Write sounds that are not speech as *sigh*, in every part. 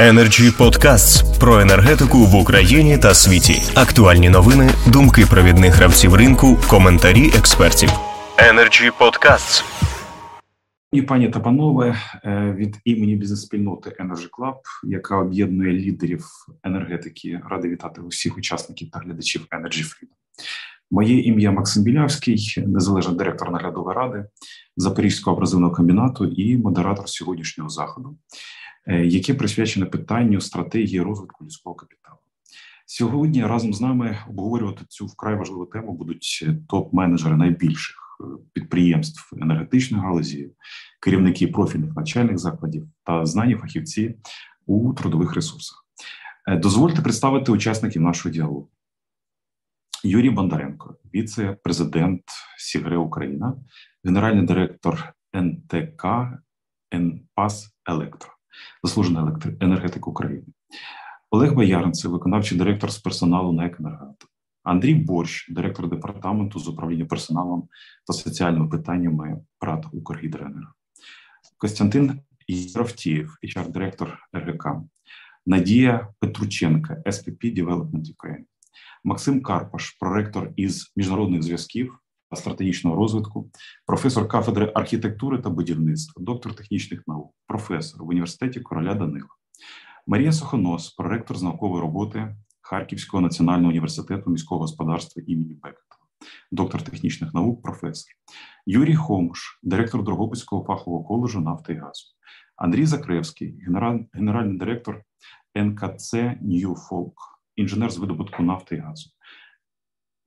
Energy Podcasts про енергетику в Україні та світі. Актуальні новини, думки провідних гравців ринку, коментарі експертів. Energy Podcasts. І пані та панове е, від імені бізнес-спільноти Energy Club, яка об'єднує лідерів енергетики, ради вітати усіх учасників та глядачів Energy Freedom. Моє ім'я Максим Білявський, незалежний директор наглядової ради Запорізького абразивного комбінату і модератор сьогоднішнього заходу, яке присвячене питанню стратегії розвитку людського капіталу. Сьогодні разом з нами обговорювати цю вкрай важливу тему будуть топ-менеджери найбільших е, підприємств енергетичної галузі, керівники профільних навчальних закладів та знані фахівці у трудових ресурсах. Е, дозвольте представити учасників нашого діалогу. Юрій Бондаренко, віце-президент Сігре Україна, генеральний директор НТК НПАС Електро, заслужений енергетик України, Олег Бояринцев, виконавчий директор з персоналу на «Екенергату», Андрій Борщ, директор департаменту з управління персоналом та соціальними питаннями ПРАТ «Укргідроенерго», Костянтин Євтієв, HR-директор РГК, Надія Петрученка, СПП Development Ukraine, Максим Карпаш, проректор із міжнародних зв'язків стратегічного розвитку, професор кафедри архітектури та будівництва, доктор технічних наук, професор в університеті короля Данила, Марія Сохонос, проректор з наукової роботи Харківського національного університету міського господарства імені Бекета, доктор технічних наук, професор, Юрій Хомуш, директор Дрогобицького фахового коледжу нафти і газу, Андрій Закревський, генеральний директор НКЦ Ньюфолк інженер з видобутку нафти і газу.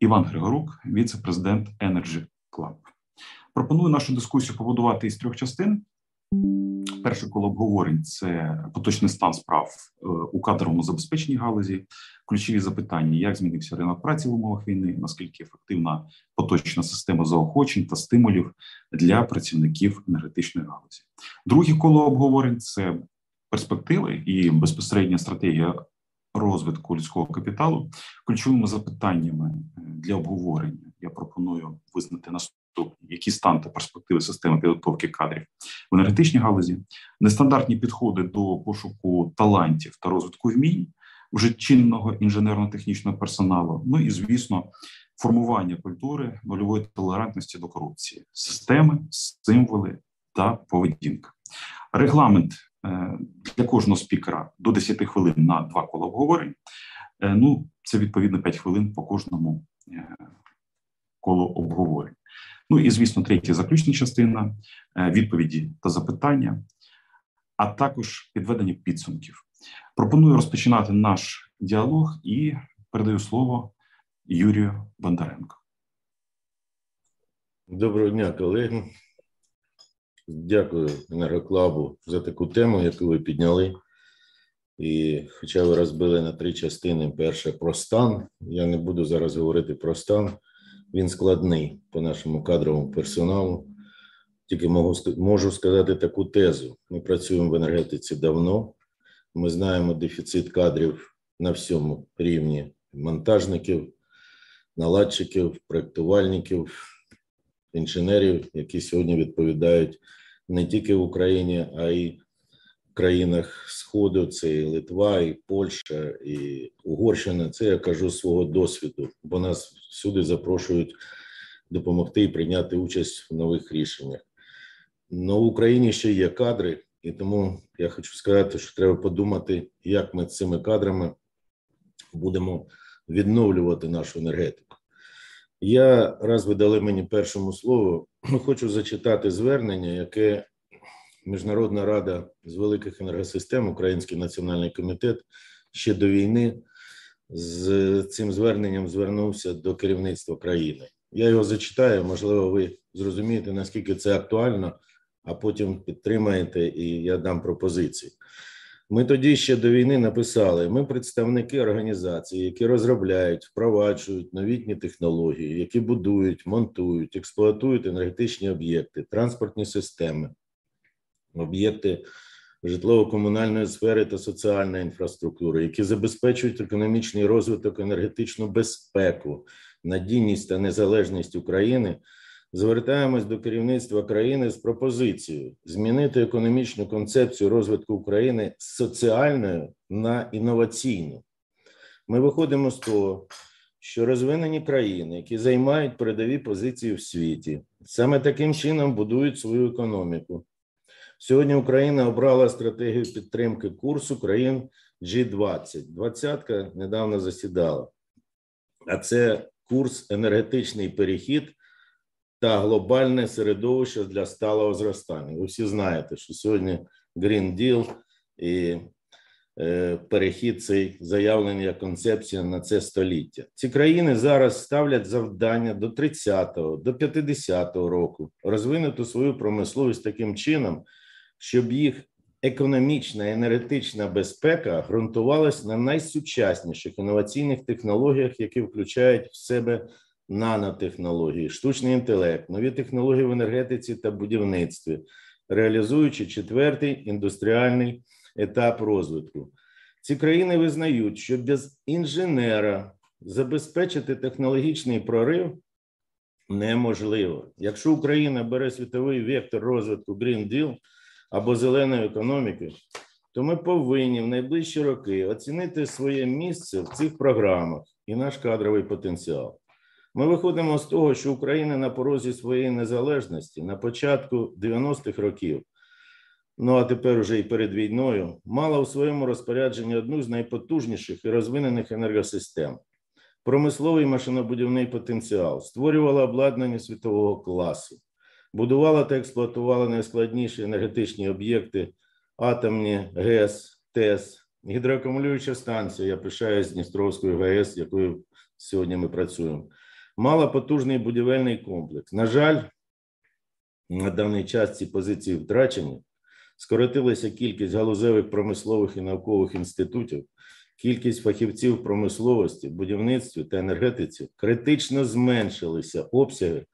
Іван Григорук, віце-президент Energy Club. Пропоную нашу дискусію побудувати із трьох частин. Перше коло обговорень це поточний стан справ е, у кадровому забезпеченні галузі, ключові запитання, як змінився ринок праці в умовах війни, наскільки ефективна поточна система заохочень та стимулів для працівників енергетичної галузі. Друге коло обговорень це перспективи і безпосередня стратегія розвитку людського капіталу. Ключовими запитаннями е, для обговорення я пропоную визнати наступні, які стан та перспективи системи підготовки кадрів в енергетичній галузі, нестандартні підходи до пошуку талантів та розвитку вмінь вже чинного інженерно-технічного персоналу. Ну і звісно, формування культури нульової толерантності до корупції, системи, символи та поведінка. Регламент для кожного спікера до 10 хвилин на два кола обговорень. Е, ну, це відповідно 5 хвилин по кожному е, колу обговорень. Ну і звісно, третя заключна частина відповіді та запитання, а також підведення підсумків. Пропоную розпочинати наш діалог і передаю слово Юрію Бондаренко. Доброго дня, колеги. Дякую енергоклабу за таку тему, яку ви підняли. І, хоча ви розбили на три частини, перше про стан. Я не буду зараз говорити про стан. Він складний по нашому кадровому персоналу. Тільки можу, можу сказати таку тезу: ми працюємо в енергетиці давно. Ми знаємо дефіцит кадрів на всьому рівні монтажників, наладчиків, проєктувальників інженерів, які сьогодні відповідають не тільки в Україні, а й в країнах Сходу. Це і Литва, і Польща, і Угорщина. Це я кажу свого досвіду, бо нас всюди запрошують допомогти і прийняти участь в нових рішеннях. Но в Україні ще є кадри, і тому я хочу сказати, що треба подумати, як ми цими кадрами будемо відновлювати нашу енергетику. Я раз ви дали мені першому слову, хочу зачитати звернення, яке Міжнародна рада з великих енергосистем, Український національний комітет ще до війни з цим зверненням звернувся до керівництва країни. Я його зачитаю, можливо, ви зрозумієте, наскільки це актуально, а потім підтримаєте і я дам пропозиції. Ми тоді ще до війни написали: ми представники організації, які розробляють, впроваджують новітні технології, які будують, монтують, експлуатують енергетичні об'єкти, транспортні системи, об'єкти житлово-комунальної сфери та соціальної інфраструктури, які забезпечують економічний розвиток, енергетичну безпеку, надійність та незалежність України звертаємось до керівництва країни з пропозицією змінити економічну концепцію розвитку України з соціальної на інноваційну. Ми виходимо з того, що розвинені країни, які займають передові позиції в світі, саме таким чином будують свою економіку. Сьогодні Україна обрала стратегію підтримки курсу країн G20. Двадцятка недавно засідала, а це курс енергетичний перехід та глобальне середовище для сталого зростання. Ви всі знаєте, що сьогодні Green Deal і е, перехід цей заявлений як концепція на це століття. Ці країни зараз ставлять завдання до 30-го, до 50-го року розвинути свою промисловість таким чином, щоб їх економічна енергетична безпека ґрунтувалась на найсучасніших інноваційних технологіях, які включають в себе нанотехнології, штучний інтелект, нові технології в енергетиці та будівництві, реалізуючи четвертий індустріальний етап розвитку. Ці країни визнають, що без інженера забезпечити технологічний прорив неможливо. Якщо Україна бере світовий вектор розвитку Green Deal або зеленої економіки, то ми повинні в найближчі роки оцінити своє місце в цих програмах і наш кадровий потенціал. Ми виходимо з того, що Україна на порозі своєї незалежності на початку 90-х років, ну а тепер уже і перед війною, мала у своєму розпорядженні одну з найпотужніших і розвинених енергосистем, промисловий машинобудівний потенціал, створювала обладнання світового класу, будувала та експлуатувала найскладніші енергетичні об'єкти, атомні ГЕС, ТЕС, гідроакумулююча станція. Я пишаюсь Дністровською ГЕС, якою сьогодні ми працюємо мала потужний будівельний комплекс. На жаль, на даний час ці позиції втрачені. Скоротилася кількість галузевих промислових і наукових інститутів, кількість фахівців промисловості, будівництві та енергетиці критично зменшилися обсяги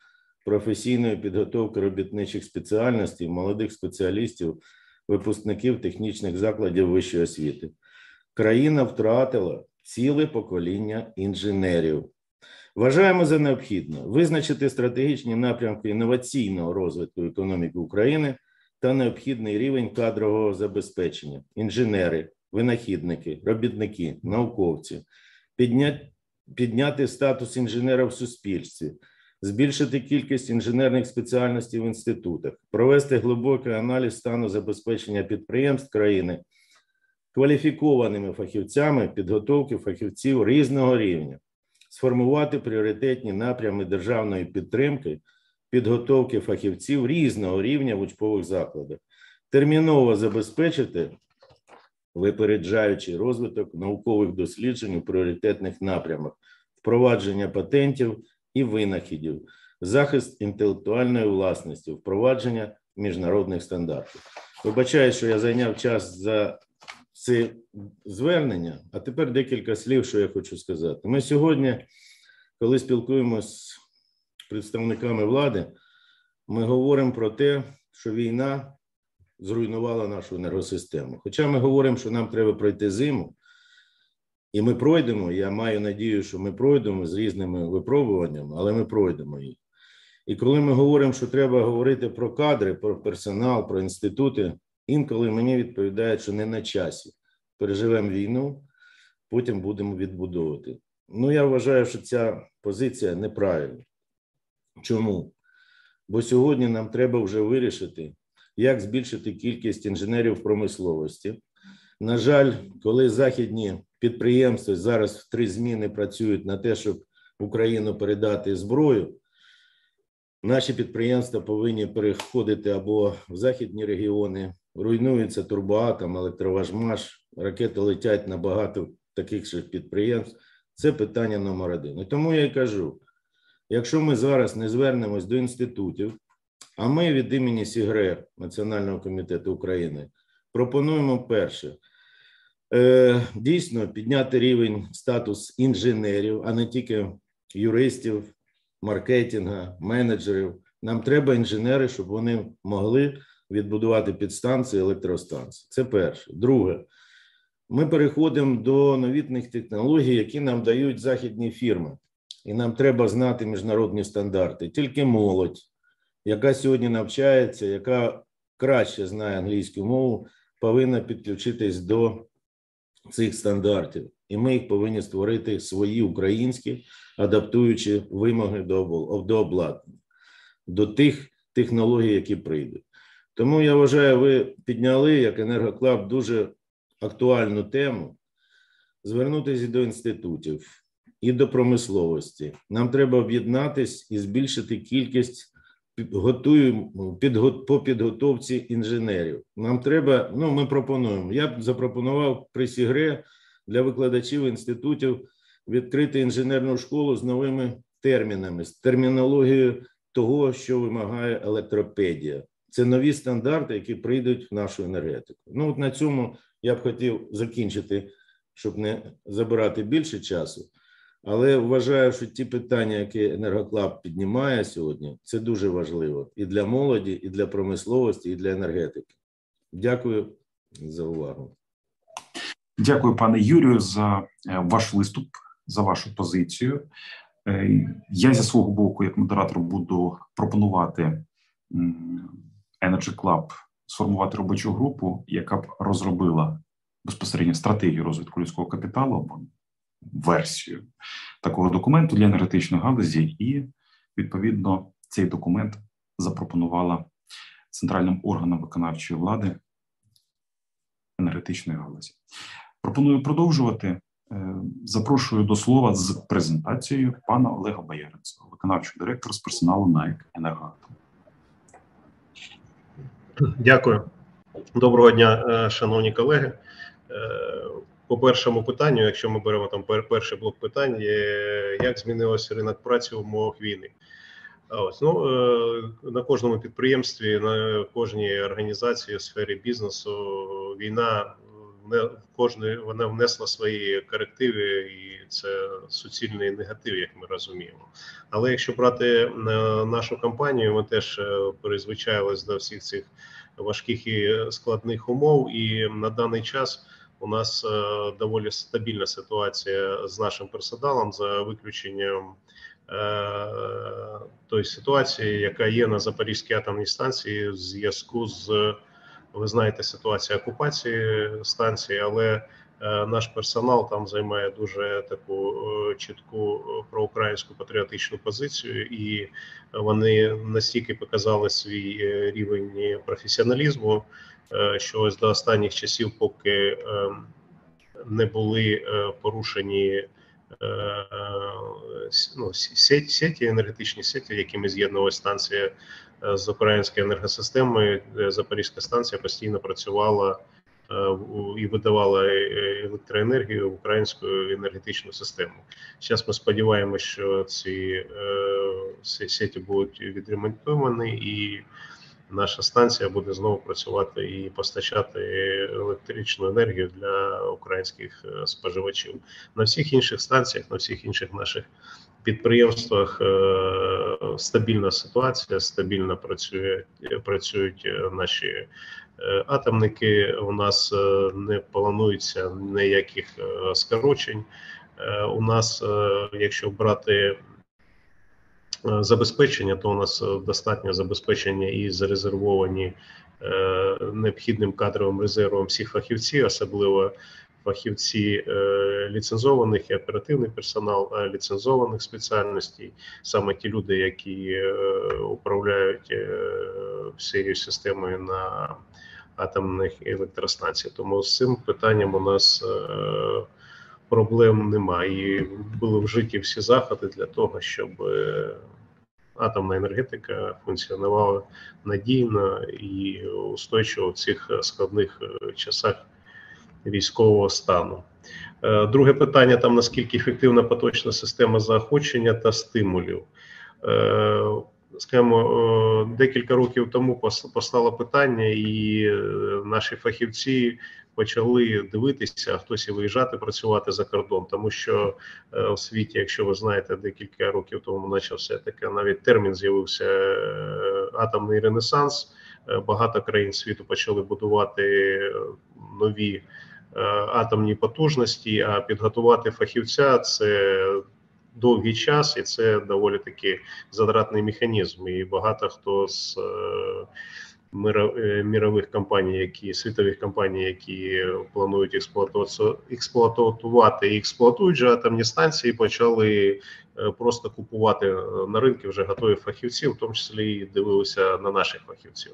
професійної підготовки робітничих спеціальностей, молодих спеціалістів, випускників технічних закладів вищої освіти. Країна втратила ціле покоління інженерів. Вважаємо за необхідне визначити стратегічні напрямки інноваційного розвитку економіки України та необхідний рівень кадрового забезпечення, інженери, винахідники, робітники, науковці, підняти, підняти статус інженера в суспільстві, збільшити кількість інженерних спеціальностей в інститутах, провести глибокий аналіз стану забезпечення підприємств країни кваліфікованими фахівцями підготовки фахівців різного рівня сформувати пріоритетні напрями державної підтримки, підготовки фахівців різного рівня в учбових закладах, терміново забезпечити випереджаючий розвиток наукових досліджень у пріоритетних напрямах, впровадження патентів і винахідів, захист інтелектуальної власності, впровадження міжнародних стандартів. Вибачаю, що я зайняв час за це звернення. А тепер декілька слів, що я хочу сказати. Ми сьогодні, коли спілкуємося з представниками влади, ми говоримо про те, що війна зруйнувала нашу енергосистему. Хоча ми говоримо, що нам треба пройти зиму, і ми пройдемо. Я маю надію, що ми пройдемо з різними випробуваннями, але ми пройдемо їх. І коли ми говоримо, що треба говорити про кадри, про персонал, про інститути, Інколи мені відповідають, що не на часі. Переживемо війну, потім будемо відбудовувати. Ну, я вважаю, що ця позиція неправильна. Чому? Бо сьогодні нам треба вже вирішити, як збільшити кількість інженерів промисловості. На жаль, коли західні підприємства зараз в три зміни працюють на те, щоб Україну передати зброю, наші підприємства повинні переходити або в західні регіони, руйнується турбоатом, електроважмаш, ракети летять на багато таких же підприємств. Це питання номер один. І тому я й кажу: якщо ми зараз не звернемось до інститутів, а ми від імені СІГРЕ Національного комітету України пропонуємо перше. Е, дійсно підняти рівень статус інженерів, а не тільки юристів, маркетинга, менеджерів. Нам треба інженери, щоб вони могли відбудувати підстанції електростанції. Це перше. Друге, ми переходимо до новітних технологій, які нам дають західні фірми. і нам треба знати міжнародні стандарти. Тільки молодь, яка сьогодні навчається, яка краще знає англійську мову, повинна підключитись до цих стандартів, і ми їх повинні створити свої українські, адаптуючи вимоги до обладнання, до тих технологій, які прийдуть. Тому я вважаю, ви підняли як енергоклаб дуже актуальну тему. Звернутися до інститутів і до промисловості. Нам треба об'єднатись і збільшити кількість готуємо підго, по підготовці інженерів. Нам треба, ну ми пропонуємо. Я б запропонував при Сігре для викладачів інститутів відкрити інженерну школу з новими термінами, з термінологією того, що вимагає електропедія. Це нові стандарти, які прийдуть в нашу енергетику. Ну от на цьому я б хотів закінчити, щоб не забирати більше часу. Але вважаю, що ті питання, які енергоклаб піднімає сьогодні, це дуже важливо і для молоді, і для промисловості, і для енергетики. Дякую за увагу. Дякую, пане Юрію, за е, ваш виступ, за вашу позицію. Е, я зі свого боку, як модератор, буду пропонувати Energy Club сформувати робочу групу, яка б розробила безпосередньо стратегію розвитку людського капіталу або версію такого документу для енергетичної галузі, і відповідно цей документ запропонувала центральним органам виконавчої влади енергетичної галузі. Пропоную продовжувати. Е, запрошую до слова з презентацією пана Олега Бояринцева, виконавчого директора з персоналу НАЕК «Енергоатом». Дякую. Доброго дня, е, шановні колеги. Е, по першому питанню, якщо ми беремо там перший блок питань, як змінилося ринок праці в умовах війни. Ось ну е, на кожному підприємстві, на кожній організації у сфері бізнесу війна в кожної вона внесла свої корективи, і це суцільний негатив, як ми розуміємо. Але якщо брати е, нашу компанію, ми теж е, до всіх цих важких і складних умов, і на даний час. У нас е, доволі стабільна ситуація з нашим персоналом за виключенням е, тої ситуації, яка є на Запорізькій атомній станції, в зв'язку з ви знаєте ситуацію окупації станції, але е, наш персонал там займає дуже таку чітку проукраїнську патріотичну позицію, і вони настільки показали свій рівень професіоналізму. Е, що ось до останніх часів, поки ем, не були е, порушені е, ну, сеті, сеті, енергетичні сеті, якими з'єднувалася станція з українською енергосистемою, Запорізька станція постійно працювала і видавала електроенергію в українську енергетичну систему. Зараз ми сподіваємося, що ці сеті будуть відремонтовані і наша станція буде знову працювати і постачати електричну енергію для українських е, споживачів на всіх інших станціях, на всіх інших наших підприємствах е, стабільна ситуація, стабільно працює працюють е, наші. Атомники у нас не планується ніяких скорочень. У нас, якщо брати Е, забезпечення, то у нас е, достатньо забезпечення і зарезервовані е, необхідним кадровим резервом всіх фахівців, особливо фахівці ліцензованих і оперативний персонал ліцензованих спеціальностей, саме ті люди, які управляють всією системою на атомних електростанціях. Тому з цим питанням у нас проблем немає. І були вжиті всі заходи для того, щоб атомна енергетика функціонувала надійно і устойчиво в цих складних е, часах військового стану. Е, друге питання: там наскільки ефективна поточна система заохочення та стимулів. Е, скажімо, декілька років тому постало питання, і наші фахівці почали дивитися, хтось і виїжджати працювати за кордон, тому що е, у світі, якщо ви знаєте, декілька років тому почався таке навіть термін з'явився е, атомний ренесанс. Е, багато країн світу почали будувати нові атомні потужності. А підготувати фахівця це довгий час, і це доволі таки задратний механізм. І багато хто з Е, мірових компаній, які світових компаній, які планують експлуатувати і експлуатують же атомні станції, почали е, просто купувати е, на ринку вже готові фахівців, в тому числі і дивилися на наших фахівців.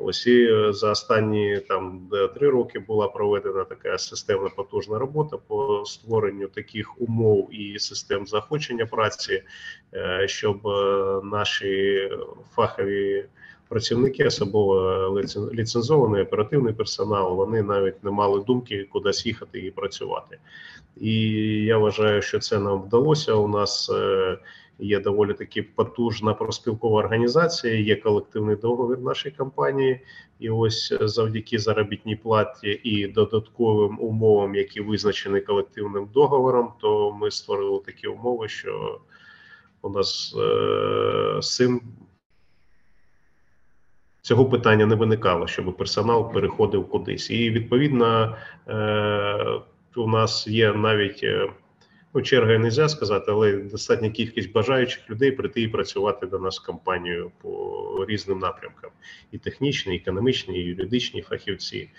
Ось і за останні там три роки була проведена така системна потужна робота по створенню таких умов і систем заохочення праці, щоб наші фахові працівники, особливо ліцензований оперативний персонал, вони навіть не мали думки кудись їхати і працювати. І я вважаю, що це нам вдалося. У нас е, є доволі таки потужна проспілкова організація, є колективний договір нашої компанії, і ось завдяки заробітній платі і додатковим умовам, які визначені колективним договором, то ми створили такі умови, що у нас е, цим цього питання не виникало, щоб персонал переходив кудись. І відповідно е, у нас є навіть е, ну, черга не можна сказати, але достатня кількість бажаючих людей прийти і працювати до нас в компанію по різним напрямкам: і технічні, і економічні, і юридичні фахівці.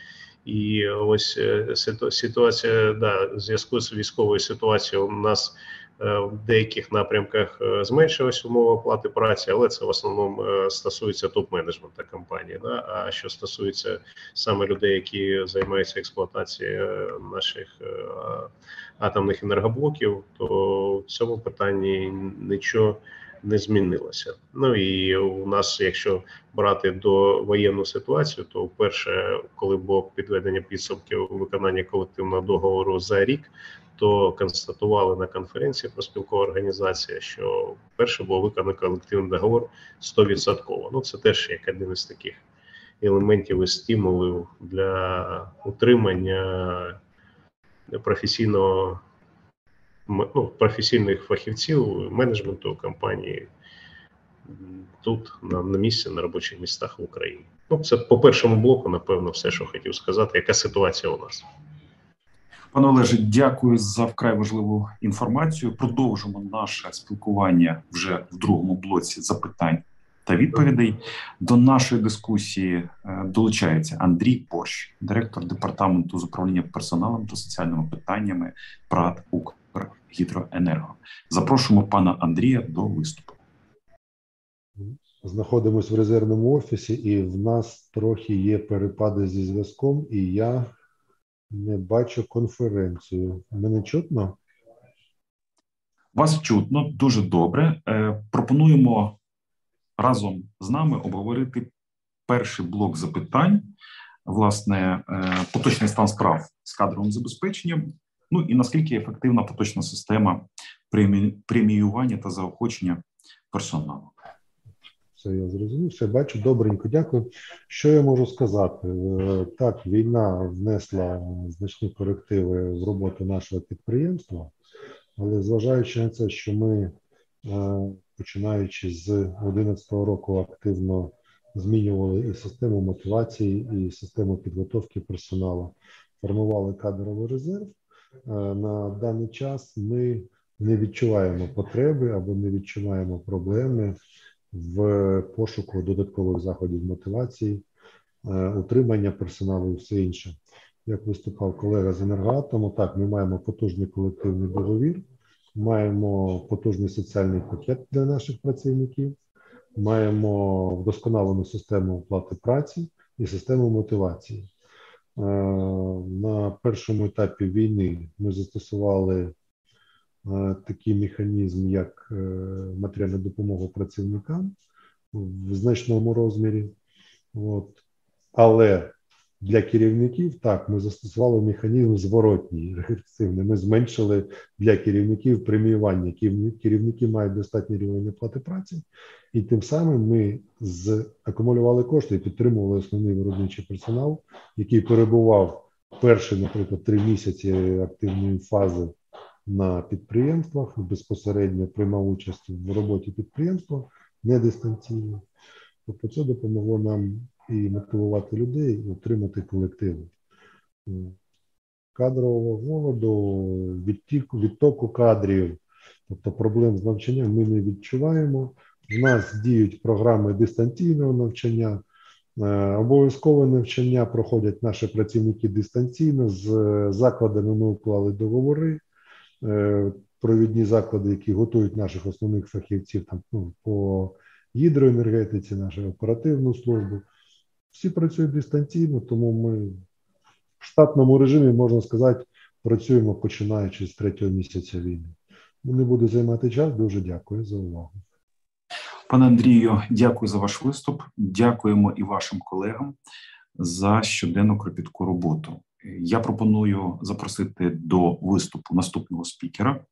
І ось е, ситуація да, в зв'язку з військовою ситуацією у нас в деяких напрямках е, зменшилась умова оплати праці, але це в основному е, стосується топ-менеджменту компанії. Да? А що стосується саме людей, які займаються експлуатацією наших атомних енергоблоків, то в цьому питанні нічого. Не змінилося. Ну і у нас, якщо брати до воєнну ситуацію, то вперше, коли було підведення підсумків виконання колективного договору за рік, то констатували на конференції про спілкова організація, що перше було виконано колективний договор 100%. Ну це теж як один із таких елементів і стимулів для утримання професійного ну, професійних фахівців менеджменту компанії тут на, на місці на робочих містах в Україні. Ну це по першому блоку, напевно, все, що хотів сказати, яка ситуація у нас. Пане Олеже, дякую за вкрай важливу інформацію. Продовжимо наше спілкування вже в другому блоці запитань та відповідей. До нашої дискусії е, долучається Андрій Порщ, директор департаменту з управління персоналом та соціальними питаннями ПРАТ «Укргідроенерго». Запрошуємо пана Андрія до виступу. Знаходимось в резервному офісі, і в нас трохи є перепади зі зв'язком, і я не бачу конференцію. Мене чутно? Вас чутно дуже добре. Е, пропонуємо разом з нами обговорити перший блок запитань, власне, е, поточний стан справ з кадровим забезпеченням. Ну і наскільки ефективна поточна система преміювання та заохочення персоналу. Все я зрозумів, все бачу. Добренько, дякую. Що я можу сказати? Е, так, війна внесла значні корективи в роботу нашого підприємства, але зважаючи на це, що ми, е, починаючи з 2011 року, активно змінювали і систему мотивації, і систему підготовки персоналу, формували кадровий резерв. Е, на даний час ми не відчуваємо потреби або не відчуваємо проблеми в пошуку додаткових заходів мотивації, е, утримання персоналу і все інше. Як виступав колега з енергоатому, так ми маємо потужний колективний договір, маємо потужний соціальний пакет для наших працівників, маємо вдосконалену систему оплати праці і систему мотивації. Е, на першому етапі війни ми застосували такий механізм, як е, матеріальна допомога працівникам в значному розмірі. От. Але для керівників так ми застосували механізм зворотній, регресивний. Ми зменшили для керівників преміювання. Керівники мають достатній рівень оплати праці, і тим самим ми акумулювали кошти і підтримували основний виробничий персонал, який перебував перші, наприклад, три місяці активної фази на підприємствах, безпосередньо приймав участь в роботі підприємства не дистанційно. Тобто це допомогло нам і мотивувати людей, і отримати колективи. Кадрового голоду, відтіку, відтоку кадрів Тобто проблем з навчанням ми не відчуваємо. У нас діють програми дистанційного навчання. Е, обов'язкове навчання проходять наші працівники дистанційно. З закладами ми уклали договори. Е, провідні заклади, які готують наших основних фахівців там ну, по гідроенергетиці, нашу оперативну службу. Всі працюють дистанційно, тому ми в штатному режимі, можна сказати, працюємо починаючи з третього місяця війни. Не буду займати час. Дуже дякую за увагу. Пане Андрію, дякую за ваш виступ. Дякуємо і вашим колегам за щоденну кропітку роботу. Я пропоную запросити до виступу наступного спікера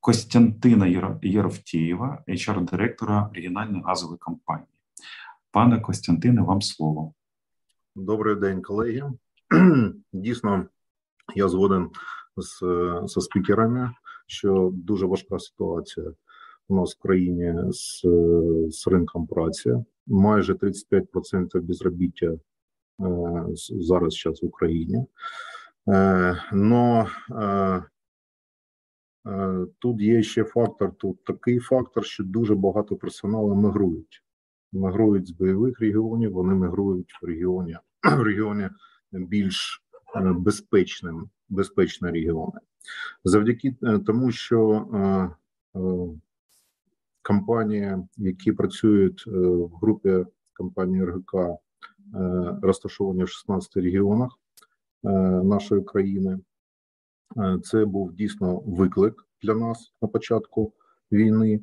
Костянтина Єровтієва, HR-директора регіональної газової компанії. Пане Костянтине, вам слово. Добрий день, колеги. *clears throat* Дійсно, я згоден з, з спікерами, що дуже важка ситуація у нас в країні з, з ринком праці. Майже 35% безробіття зараз зараз в Україні. Е, но е, е, тут є ще фактор. Тут такий фактор, що дуже багато персоналу мигрують. Мигрують з бойових регіонів, вони мигрують в регіоні *clears throat* в регіоні більш е, безпечним, безпечні регіони. Завдяки е, тому, що е, компанії, які працюють в групі компанії РГК, розташовані в 16 регіонах нашої країни, це був дійсно виклик для нас на початку війни,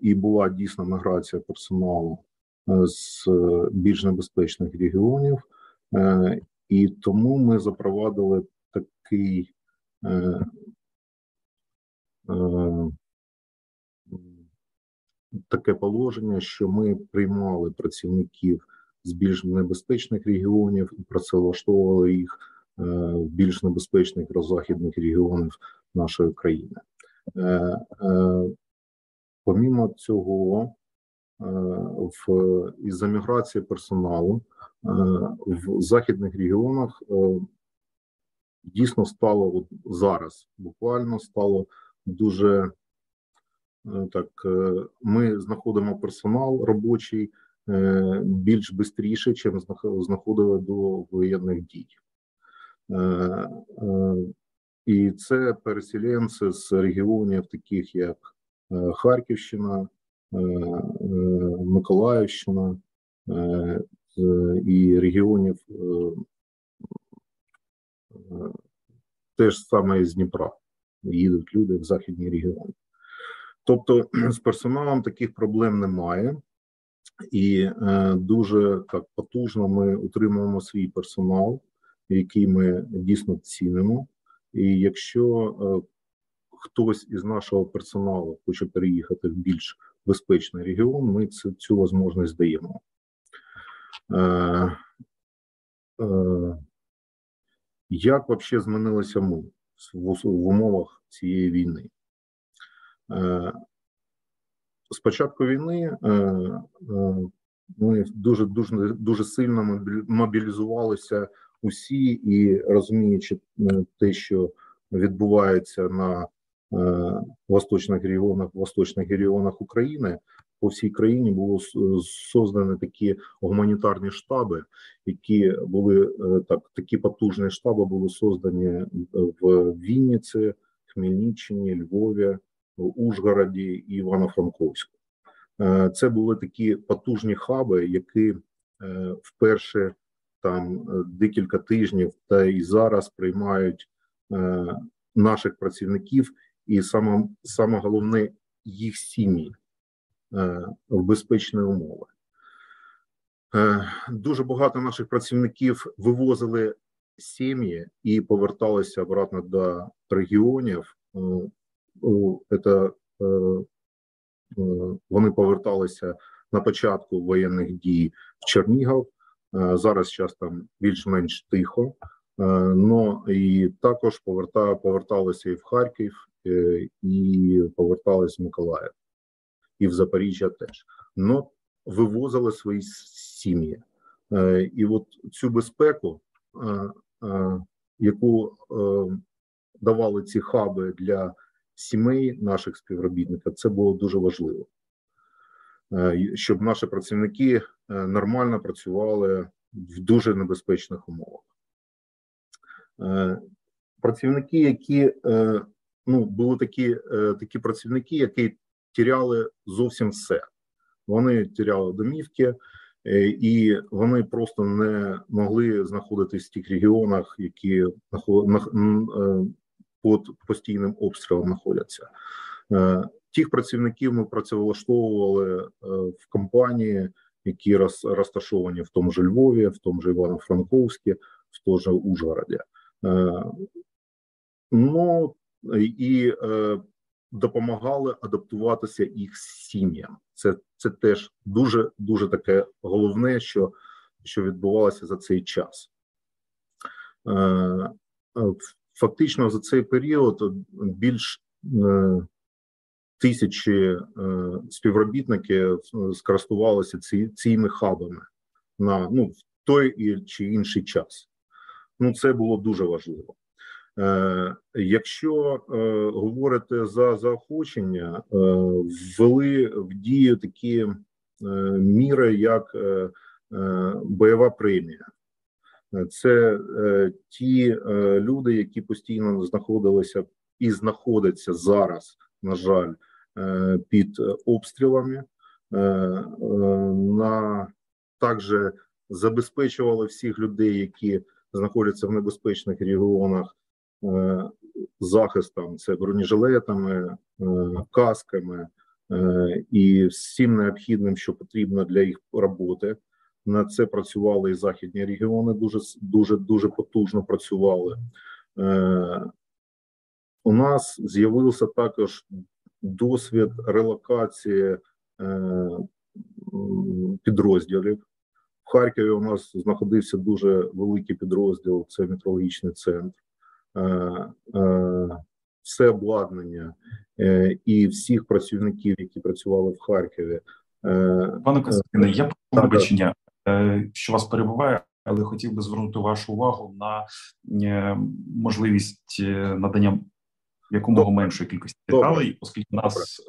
і була дійсно міграція персоналу з більш небезпечних регіонів. Е, і тому ми запровадили такий е, е, таке положення, що ми приймали працівників з більш небезпечних регіонів і працевлаштовували їх в більш небезпечних західних регіонів нашої країни. Помімо цього, в із-за міграції персоналу Е, в західних регіонах е, дійсно стало от зараз, буквально стало дуже е, так. Ми знаходимо персонал робочий більш швидше, чим знаходили до воєнних дій. І це переселенці з регіонів, таких як Харківщина, Миколаївщина, і регіонів е, е, теж саме з Дніпра. Їдуть люди в західні регіони. Тобто з персоналом таких проблем немає, і е, дуже так потужно ми утримуємо свій персонал, який ми дійсно цінимо. І якщо е, хтось із нашого персоналу хоче переїхати в більш безпечний регіон, ми цю, цю можливість даємо. Е, е, як взагалі змінилися ми в умовах цієї війни? Е, з початку війни ми дуже дуже дуже сильно мобілізувалися усі і розуміючи те, що відбувається на восточних регіонах, восточних регіонах України, по всій країні було создані такі гуманітарні штаби, які були е, так. Такі потужні штаби були создані е, в Вінниці, Хмельниччині, Львові, Ужгороді і Івано-Франковську. Е, це були такі потужні хаби, які вперше там декілька тижнів та і зараз приймають наших працівників, і саме саме головне їх сім'ї. Е, в безпечні умови. Е, дуже багато наших працівників вивозили сім'ї і поверталися обратно до регіонів. Це, вони поверталися на початку воєнних дій в Чернігів. Е, зараз час там більш-менш тихо, но і також поверталися і в Харків, і поверталися в Миколаїв. І в Запоріжжя теж. Но вивозили свої сім'ї, е, і от цю безпеку, е, е, яку давали ці хаби для сімей наших співробітників. Це було дуже важливо, щоб наші працівники нормально працювали в дуже небезпечних умовах. Працівники, які ну були такі такі працівники, які тіряли зовсім все. Вони тіряли домівки, е, і вони просто не могли знаходитись в тих регіонах, які е, під постійним обстрілом знаходяться. Е, тих працівників ми працевлаштовували в компанії, які розташовані в тому ж Львові, в тому ж Івано-Франковській, в тому ж Ужгороді. Ну і допомагали адаптуватися їх сім'ям. Це це теж дуже дуже таке головне, що що відбувалося за цей час. Е, е Фактично за цей період більш е, тисячі е, співробітників скористувалися ці, цими хабами на ну, в той чи інший час. Ну, це було дуже важливо. Е, якщо е, говорити за заохочення, е, ввели в дію такі міри, як бойова премія. Це ті люди, які постійно знаходилися і знаходяться зараз, на жаль, під обстрілами, на також забезпечували всіх людей, які знаходяться в небезпечних регіонах Е, захистом, це бронежилетами, е, касками е, і всім необхідним, що потрібно для їх роботи. На це працювали і західні регіони. Дуже дуже дуже потужно працювали. У нас з'явився також досвід релокації підрозділів. В Харкові у нас знаходився дуже великий підрозділ. Це метрологічний центр. Е, е, все обладнання е, і всіх працівників, які працювали в Харкові. Пане Костянтине, я прошу вибачення, що вас перебуває, але хотів би звернути вашу увагу на можливість надання якомога меншої кількості деталей, оскільки нас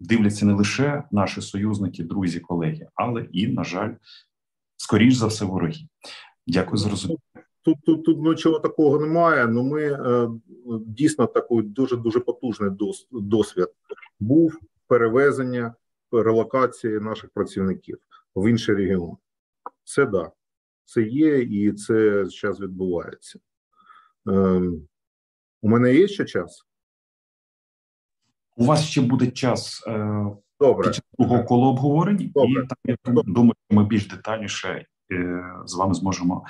дивляться не лише наші союзники, друзі, колеги, але і, на жаль, скоріш за все, вороги. Дякую за розуміння тут тут тут нічого такого немає. Ну ми е, дійсно такий дуже дуже потужний досвід. Був перевезення релокації наших працівників в інший регіон. Це да, це є і це зараз відбувається. Е, у мене є ще час. У вас ще буде час е, Добре. під другого коло обговорень, Добре. і там я думаю, ми більш детальніше е, з вами зможемо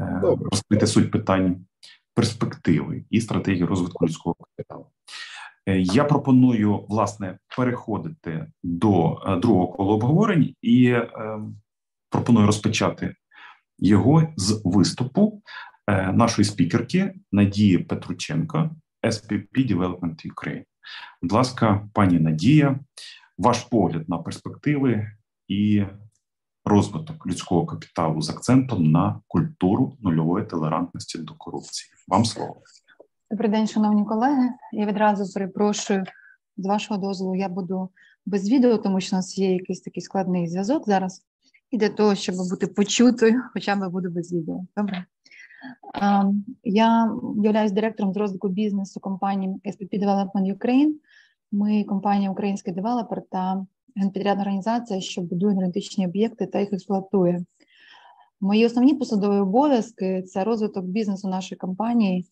Е, розкрити суть питань перспективи і стратегії розвитку людського капіталу. Е, я пропоную власне переходити до е, другого кола обговорень і е, пропоную розпочати його з виступу е, нашої спікерки Надії Петрученко, SPP Development Ukraine. Будь ласка, пані Надія, ваш погляд на перспективи і розвиток людського капіталу з акцентом на культуру нульової толерантності до корупції. Вам слово. Добрий день, шановні колеги. Я відразу перепрошую з вашого дозволу. Я буду без відео, тому що у нас є якийсь такий складний зв'язок зараз. І для того, щоб бути почутою, *laughs* хоча б буду без відео. Добре. Я являюсь директором з розвитку бізнесу компанії SPP Development Ukraine. Ми компанія Український девелопер та генпідрядна організація, що будує енергетичні об'єкти та їх експлуатує. Мої основні посадові обов'язки це розвиток бізнесу нашої компанії,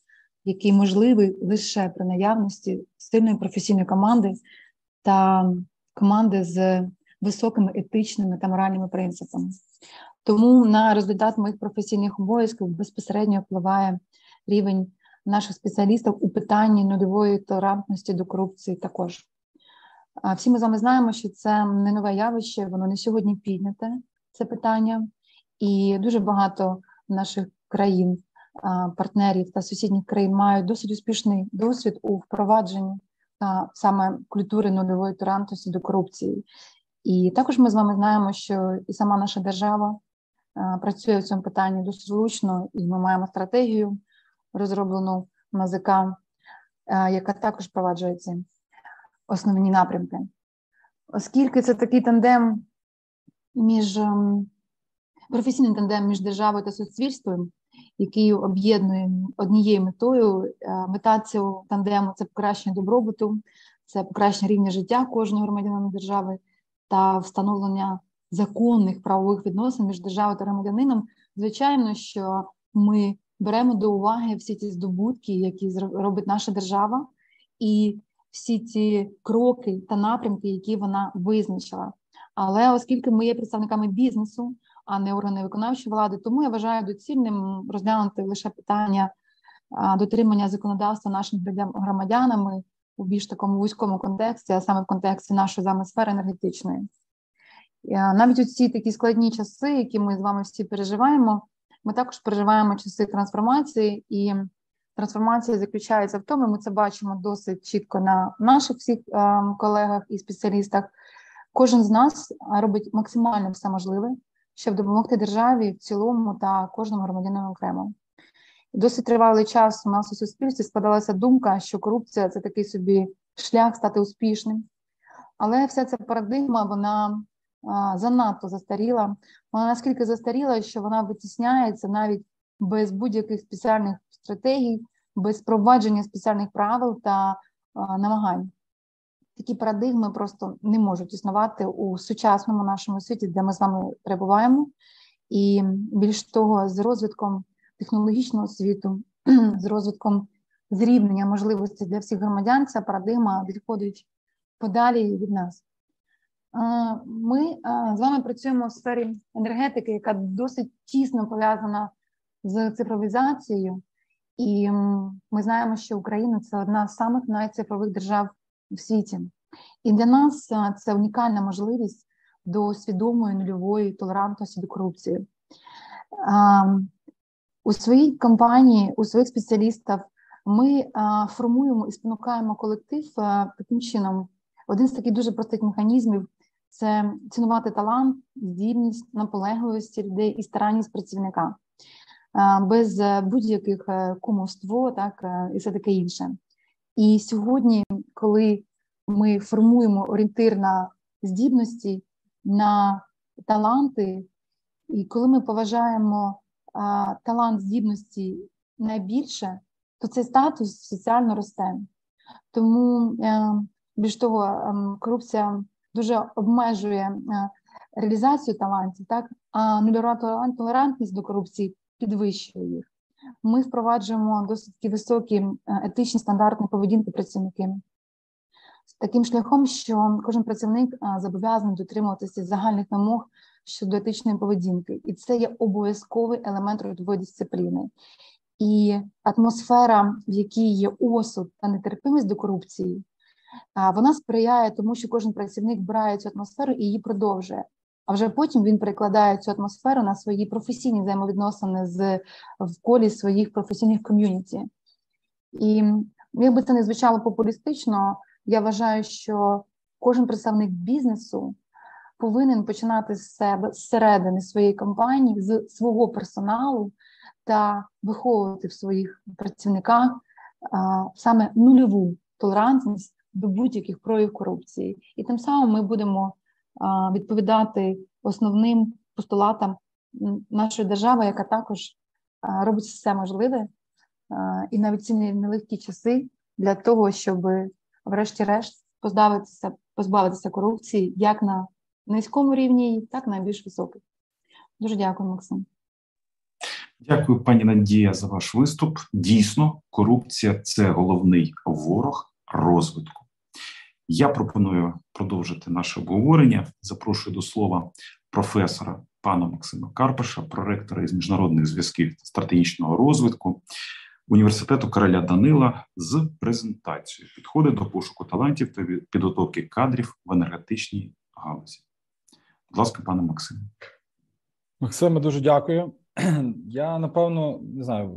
який можливий лише при наявності сильної професійної команди та команди з високими етичними та моральними принципами. Тому на результат моїх професійних обов'язків безпосередньо впливає рівень наших спеціалістів у питанні нульової толерантності до корупції також. Всі ми з вами знаємо, що це не нове явище, воно не сьогодні підняте це питання, і дуже багато наших країн, партнерів та сусідніх країн мають досить успішний досвід у впровадженні саме культури нульової толерантності до корупції. І також ми з вами знаємо, що і сама наша держава працює в цьому питанні досить влучно, і ми маємо стратегію розроблену НАЗК яка також впроваджує ці основні напрямки. Оскільки це такий тандем між ем, професійний тандем між державою та суспільством, який об'єднує однією метою. Е, мета цього тандему це покращення добробуту, це покращення рівня життя кожного громадянина держави та встановлення законних правових відносин між державою та громадянином. Звичайно, що ми беремо до уваги всі ті здобутки, які робить наша держава, і всі ці кроки та напрямки, які вона визначила. Але оскільки ми є представниками бізнесу, а не органи виконавчої влади, тому я вважаю доцільним розглянути лише питання дотримання законодавства нашими громадянами у більш такому вузькому контексті, а саме в контексті нашої з сфери енергетичної. Навіть у ці такі складні часи, які ми з вами всі переживаємо, ми також переживаємо часи трансформації, і трансформація заключається в тому, ми це бачимо досить чітко на наших всіх колегах і спеціалістах. Кожен з нас робить максимально все можливе, щоб допомогти державі в цілому та кожному громадянину окремо. Досить тривалий час у нас у суспільстві складалася думка, що корупція це такий собі шлях стати успішним. Але вся ця парадигма вона занадто застаріла. Вона наскільки застаріла, що вона витісняється навіть без будь-яких спеціальних стратегій, без провадження спеціальних правил та намагань такі парадигми просто не можуть існувати у сучасному нашому світі, де ми з вами перебуваємо. І більш того, з розвитком технологічного світу, *clears throat* з розвитком зрівнення можливостей для всіх громадян, ця парадигма відходить подалі від нас. Ми з вами працюємо в сфері енергетики, яка досить тісно пов'язана з цифровізацією, і ми знаємо, що Україна це одна з самих найцифрових держав в світі. І для нас це унікальна можливість до свідомої нульової толерантності до корупції. У своїй компанії, у своїх спеціалістів ми формуємо і спонукаємо колектив таким чином. Один з таких дуже простих механізмів це цінувати талант, здібність, наполегливості людей і старанність працівника без будь-яких е, кумовство, так е, і все таке інше. І сьогодні, коли ми формуємо орієнтир на здібності, на таланти, і коли ми поважаємо а, талант здібності найбільше, то цей статус соціально росте. Тому е, більш того, е, корупція дуже обмежує е, реалізацію талантів, так а нульова толерантність до корупції підвищує їх. Ми впроваджуємо досить високі е, етичні стандарти поведінки працівників. Таким шляхом, що кожен працівник е, зобов'язаний дотримуватися загальних вимог щодо етичної поведінки, і це є обов'язковий елемент родової дисципліни. І атмосфера, в якій є осуд та нетерпимість до корупції, вона сприяє тому, що кожен працівник брає цю атмосферу і її продовжує а вже потім він перекладає цю атмосферу на свої професійні взаємовідносини з в колі своїх професійних ком'юніті. І якби це не звучало популістично, я вважаю, що кожен представник бізнесу повинен починати з себе зсередини своєї компанії, з свого персоналу та виховувати в своїх працівниках а, саме нульову толерантність до будь-яких проявів корупції. І тим самим ми будемо відповідати основним постулатам нашої держави, яка також робить все можливе і навіть ці нелегкі часи для того, щоб, врешті-решт, позбавитися, позбавитися корупції як на низькому рівні, так і на більш високий. Дуже дякую, Максим. Дякую, пані Надія, за ваш виступ. Дійсно, корупція це головний ворог розвитку. Я пропоную продовжити наше обговорення. Запрошую до слова професора пана Максима Карпаша, проректора із міжнародних зв'язків та стратегічного розвитку університету короля Данила з презентацією підходи до пошуку талантів та підготовки кадрів в енергетичній галузі. Будь ласка, пане Максиме. Максиме, дуже дякую. *clears throat* Я напевно не знаю.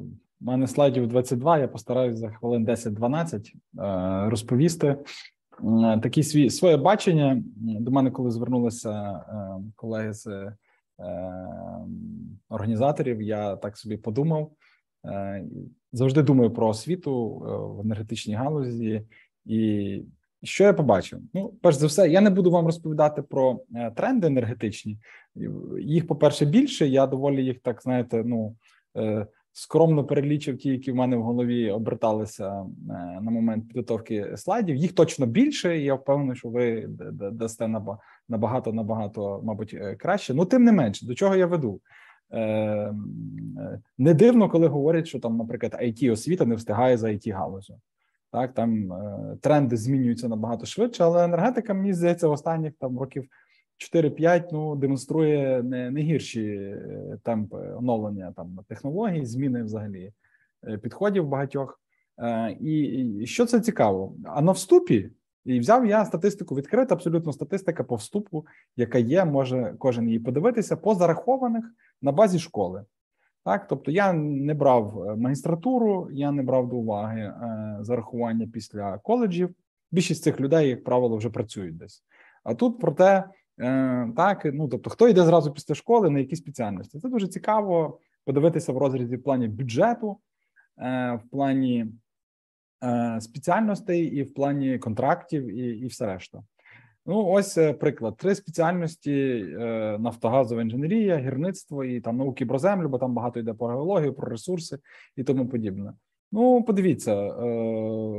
У мене слайдів 22, Я постараюся за хвилин 10-12 е, розповісти такі свій своє бачення. До мене, коли звернулися е, колеги з е, організаторів, я так собі подумав. Е, завжди думаю про освіту в енергетичній галузі, і що я побачив? Ну, перш за все, я не буду вам розповідати про тренди енергетичні. Їх, по-перше, більше. Я доволі їх так знаєте, ну скромно перелічив ті, які в мене в голові оберталися е, на момент підготовки слайдів. Їх точно більше. і Я впевнений, що ви дасте набагато набагато, мабуть, е, краще. Ну тим не менше, до чого я веду. Е, не дивно, коли говорять, що там, наприклад, it освіта не встигає за it галузю. Так, там тренди змінюються набагато швидше, але енергетика, мені здається, в останніх там років 4-5 ну демонструє не не гірші е, темпи оновлення там технологій, зміни взагалі е, підходів багатьох. Е, і, що це цікаво? А на вступі і взяв я статистику відкрита, абсолютно статистика по вступу, яка є, може кожен її подивитися, по зарахованих на базі школи. Так, тобто я не брав магістратуру, я не брав до уваги е, зарахування після коледжів. Більшість цих людей, як правило, вже працюють десь. А тут проте Е, так, ну тобто, хто йде зразу після школи на які спеціальності? Це дуже цікаво подивитися в розрізі в плані бюджету, е, в плані е, спеціальностей і в плані контрактів, і і все решта. Ну, ось приклад: три спеціальності: нафтогазова інженерія, гірництво і там науки про землю, бо там багато йде про геологію, про ресурси і тому подібне. Ну, подивіться,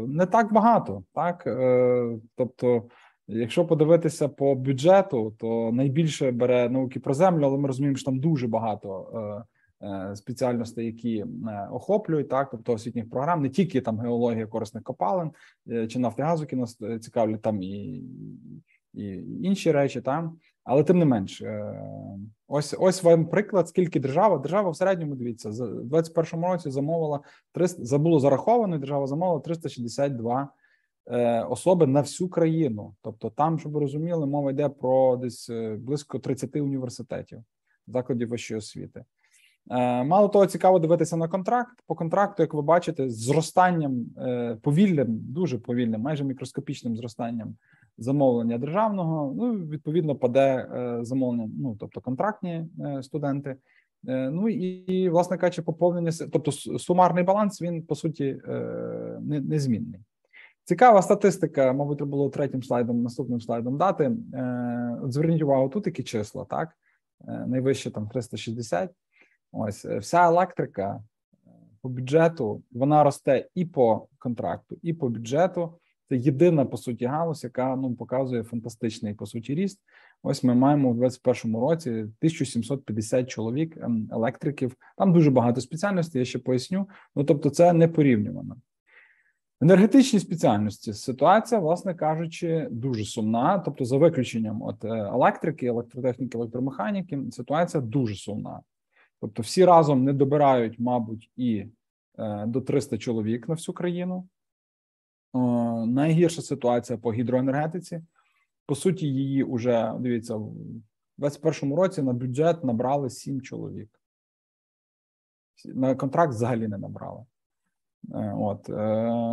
не так багато, так тобто. Якщо подивитися по бюджету, то найбільше бере науки про землю, але ми розуміємо, що там дуже багато е, е, спеціальностей, які е, охоплюють так, тобто освітніх програм, не тільки там геологія корисних копалин чи нафтогазу, які нас цікавлять там і і інші речі, там, але тим не менш, ось ось вам приклад, скільки держава держава в середньому дивіться, в 2021 році замовила 300, забуло зараховано, держава замовила 362 Е, особи на всю країну. Тобто, там, щоб ви розуміли, мова йде про десь е, близько 30 університетів, закладів вищої освіти. Е, мало того, цікаво дивитися на контракт. По контракту, як ви бачите, з зростанням повільним, дуже повільним, майже мікроскопічним зростанням замовлення державного. Ну відповідно, паде замовлення, ну тобто контрактні студенти. Ну і власне кажучи, поповнення тобто сумарний баланс він по суті незмінний. Цікава статистика, мабуть, треба було третім слайдом, наступним слайдом дати. Е, Зверніть увагу, тут які числа, так? Е, найвище там 360. Ось е, вся електрика по бюджету вона росте і по контракту, і по бюджету. Це єдина по суті галузь, яка ну показує фантастичний по суті ріст. Ось ми маємо у 2021 році 1750 чоловік ем, електриків. Там дуже багато спеціальностей. Я ще поясню. Ну тобто, це не порівнювано. Енергетичні спеціальності ситуація, власне кажучи, дуже сумна. Тобто, за виключенням от е, електрики, електротехніки, електромеханіки, ситуація дуже сумна. Тобто, всі разом не добирають, мабуть, і е, до 300 чоловік на всю країну. Е, найгірша ситуація по гідроенергетиці. По суті, її вже дивіться в 2021 році на бюджет набрали 7 чоловік. На контракт взагалі не набрали. Е, от е,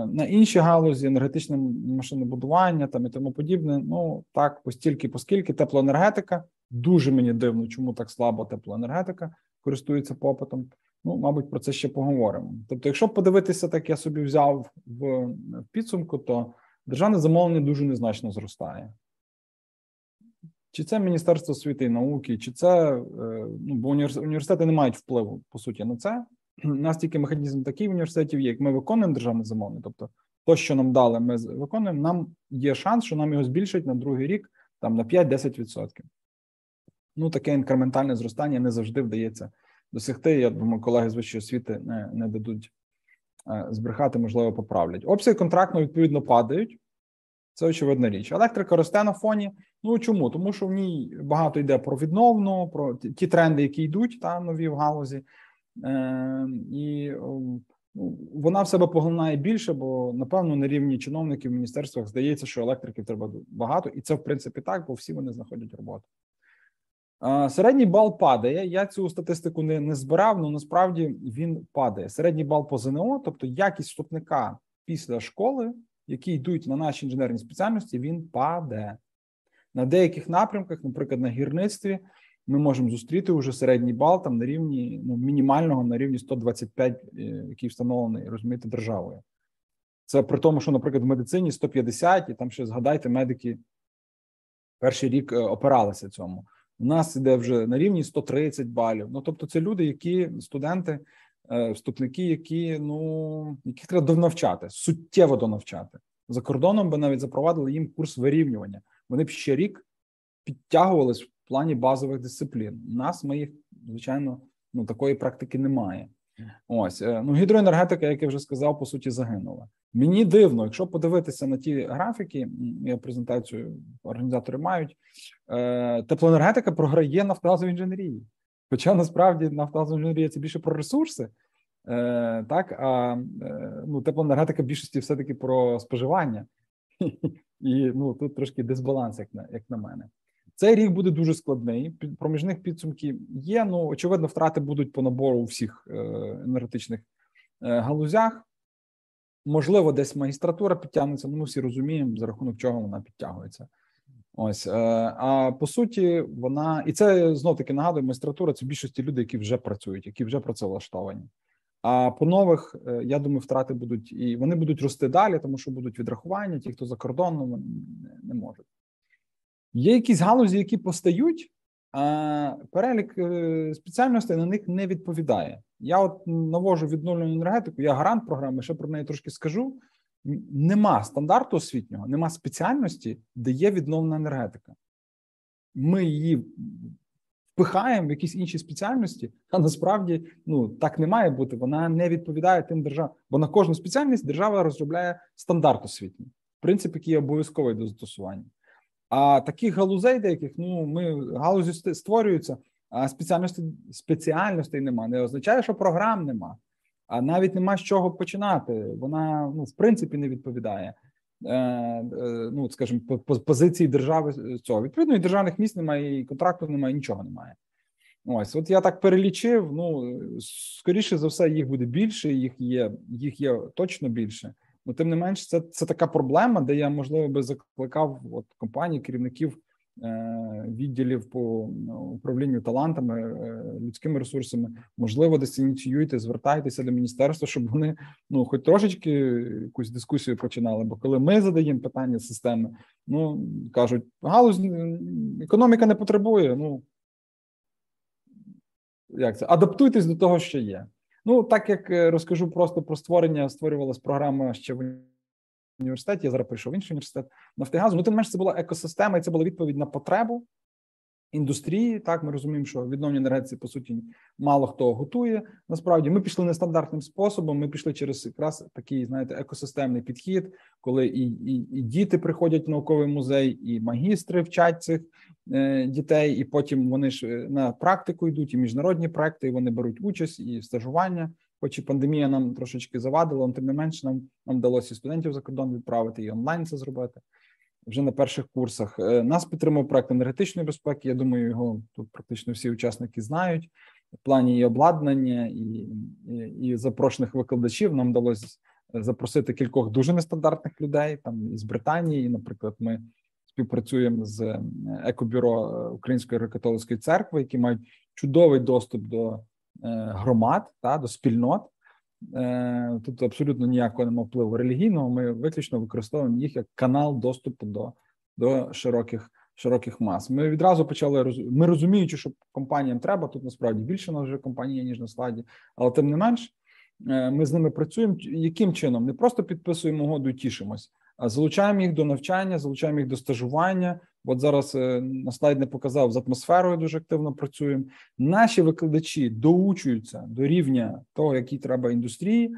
на інші галузі енергетичне машинобудування там і тому подібне. Ну так, постільки, поскільки теплоенергетика дуже мені дивно, чому так слабо теплоенергетика користується попитом. Ну, мабуть, про це ще поговоримо. Тобто, якщо подивитися, так я собі взяв в підсумку, то державне замовлення дуже незначно зростає. Чи це Міністерство освіти і науки, чи це е, ну, бо університети не мають впливу по суті на це. У нас тільки механізм такий в університетів є, як ми виконуємо державне замовлення, тобто то, що нам дали, ми виконуємо. Нам є шанс, що нам його збільшать на другий рік там на 5-10%. Ну, таке інкрементальне зростання не завжди вдається досягти. Я думаю, колеги з вищої освіти не не дадуть е, збрехати, можливо, поправлять. Обсяги контрактно відповідно падають. Це очевидна річ. Електрика росте на фоні. Ну чому? Тому що в ній багато йде про відновну, про ті тренди, які йдуть та нові в галузі. Е, і ну, вона в себе поглинає більше, бо напевно на рівні чиновників в міністерствах здається, що електриків треба багато, і це в принципі так, бо всі вони знаходять роботу. Середній бал падає. Я цю статистику не не збирав, але насправді він падає. Середній бал по ЗНО, тобто якість вступника після школи, які йдуть на наші інженерні спеціальності, він падає. На деяких напрямках, наприклад, на гірництві, ми можемо зустріти уже середній бал там на рівні ну, мінімального на рівні 125, е, який встановлений розумієте, державою. Це при тому, що, наприклад, в медицині 150, і там ще згадайте, медики перший рік е, опиралися цьому. У нас іде вже на рівні 130 балів. Ну тобто, це люди, які студенти, е, вступники, які ну яких треба донавчати, суттєво донавчати за кордоном, би навіть запровадили їм курс вирівнювання. Вони б ще рік підтягувались плані базових дисциплін. У нас ми їх звичайно ну такої практики немає. Ось е, ну гідроенергетика, як я вже сказав, по суті, загинула. Мені дивно, якщо подивитися на ті графіки, я презентацію організатори мають. Е, теплоенергетика програє нафтогазовій інженерії. Хоча насправді нафтогазова інженерія це більше про ресурси, е, так а ну, теплоенергетика в більшості все-таки про споживання, *laughs* і ну тут трошки дисбаланс, як на як на мене. Цей рік буде дуже складний. Проміжних підсумків є. Ну очевидно, втрати будуть по набору у всіх е, енергетичних е, галузях. Можливо, десь магістратура підтягнеться. Ну, ми всі розуміємо, за рахунок чого вона підтягується. Ось е, а по суті, вона і це знов таки нагадую, магістратура це в більшості людей, які вже працюють, які вже працевлаштовані. А по нових, я думаю, втрати будуть і вони будуть рости далі, тому що будуть відрахування. Ті, хто за кордоном не можуть. Є якісь галузі, які постають, а перелік е, спеціальностей на них не відповідає. Я от навожу відновлену енергетику, я гарант програми, ще про неї трошки скажу. Нема стандарту освітнього, нема спеціальності, де є відновлена енергетика. Ми її впихаємо в якісь інші спеціальності, а насправді ну так не має бути. Вона не відповідає тим державам, бо на кожну спеціальність держава розробляє стандарт освітній, принцип, який обов'язковий до застосування. А таких галузей деяких ну ми галузі створюються, а спеціальностей спеціальностей нема. Не означає, що програм нема, а навіть нема з чого починати. Вона ну в принципі не відповідає. Е, е, ну, скажімо, позиції держави цього відповідно і державних місць немає, і контракту немає, нічого немає. Ось, от я так перелічив. Ну скоріше за все, їх буде більше, їх є, їх є точно більше. Ну, тим не менш, це це така проблема, де я можливо би закликав от компанії, керівників е, відділів по ну, управлінню талантами, е, людськими ресурсами. Можливо, десь ініціюйте, звертайтеся до міністерства, щоб вони ну, хоч трошечки якусь дискусію починали. Бо коли ми задаємо питання системи, ну кажуть, галузь економіка не потребує. Ну як це адаптуйтесь до того, що є. Ну, так як е, розкажу просто про створення, створювалась програма ще в університеті. Я зараз прийшов в інший університет Нафтигазу. Ну, тим менше, це була екосистема, і це була відповідь на потребу індустрії. Так, ми розуміємо, що відновлення енергетиці, по суті, мало хто готує. Насправді, ми пішли нестандартним способом. Ми пішли через якраз такий, знаєте, екосистемний підхід, коли і, і, і діти приходять в науковий музей, і магістри вчать цих Е, дітей, і потім вони ж е, на практику йдуть, і міжнародні проекти, і вони беруть участь і стажування. Хоч і пандемія нам трошечки завадила, але тим не менше нам нам вдалося студентів за кордон відправити і онлайн це зробити вже на перших курсах. Е, нас підтримав проект енергетичної безпеки. Я думаю, його тут практично всі учасники знають. В плані і обладнання, і, і, і запрошених викладачів нам вдалося запросити кількох дуже нестандартних людей там із Британії. Наприклад, ми співпрацюємо з е, екобюро е, Української греко-католицької церкви, які мають чудовий доступ до громад та до спільнот. Тут абсолютно ніякого немає впливу релігійного. Ми виключно використовуємо їх як канал доступу до до широких широких мас. Ми відразу почали Ми розуміючи, що компаніям треба тут насправді більше нас вже компанія ніж на слайді, але тим не менш, ми з ними працюємо. Яким чином не просто підписуємо угоду і тішимось, залучаємо їх до навчання, залучаємо їх до стажування. От зараз е, на слайд не показав з атмосферою. Дуже активно працюємо. Наші викладачі доучуються до рівня того, який треба індустрії.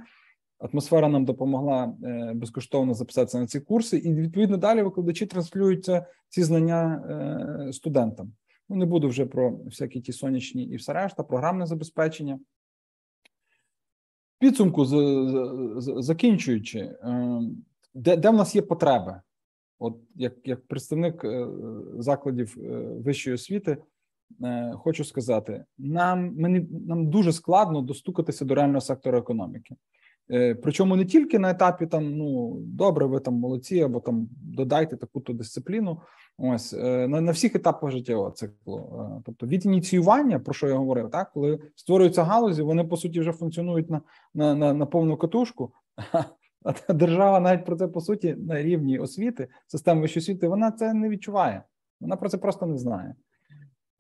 Атмосфера нам допомогла е, безкоштовно записатися на ці курси, і відповідно далі викладачі транслюються ці знання е, студентам. Ну не буду вже про всякі ті сонячні і все решта, програмне забезпечення. Підсумку закінчуючи, де де в нас є потреби? От як як представник е, закладів е, вищої освіти, е, хочу сказати, нам мені нам дуже складно достукатися до реального сектору економіки. Причому не тільки на етапі там ну добре, ви там молодці, або там додайте таку-то дисципліну. Ось на на всіх етапах життєвого циклу. Тобто від ініціювання, про що я говорив, так коли створюються галузі, вони по суті вже функціонують на на, на, на повну катушку. А держава навіть про це по суті на рівні освіти, системи вищої освіти, вона це не відчуває. Вона про це просто не знає.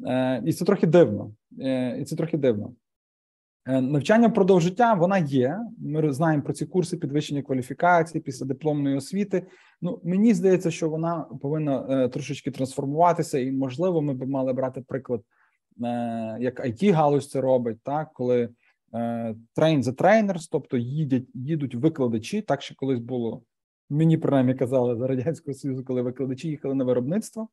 Е, І це трохи дивно. Е, І це трохи дивно. Е, навчання впродовж життя вона є. Ми знаємо про ці курси підвищення кваліфікації після дипломної освіти. Ну мені здається, що вона повинна е, трошечки трансформуватися, і можливо, ми б мали брати приклад, е, як it галузь це робить, так коли train the trainers, тобто їдять, їдуть викладачі. Так що колись було. Мені принаймні казали за радянського союзу, коли викладачі їхали на виробництво.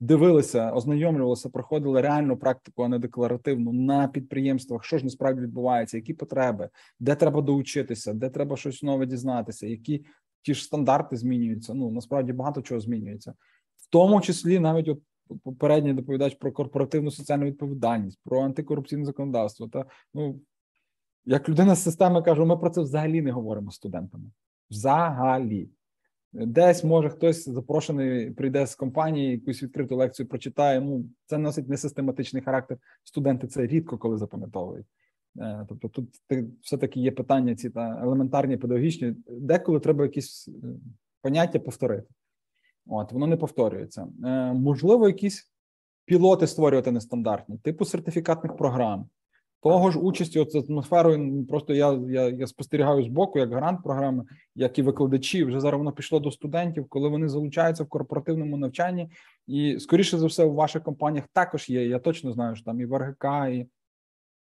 Дивилися, ознайомлювалися, проходили реальну практику, а не декларативну на підприємствах, що ж насправді відбувається, які потреби, де треба доучитися, де треба щось нове дізнатися, які ті ж стандарти змінюються. Ну насправді багато чого змінюється, в тому числі навіть от попередній доповідач про корпоративну соціальну відповідальність, про антикорупційне законодавство. Та ну як людина з системи кажу, ми про це взагалі не говоримо з студентами. Взагалі. Десь може хтось запрошений прийде з компанії, якусь відкриту лекцію прочитає. Ну це носить несистематичний характер. Студенти це рідко коли запам'ятовують. Е, тобто, тут все таки є питання, ці та елементарні педагогічні, деколи треба якісь е, поняття повторити. От воно не повторюється. Е, можливо, якісь пілоти створювати нестандартні, типу сертифікатних програм. Того ж участі от з атмосферою просто я я, я спостерігаю з боку, як грант програми, як і викладачі. Вже зараз воно пішло до студентів, коли вони залучаються в корпоративному навчанні, і скоріше за все, у ваших компаніях також є. Я точно знаю, що там і в РГК, і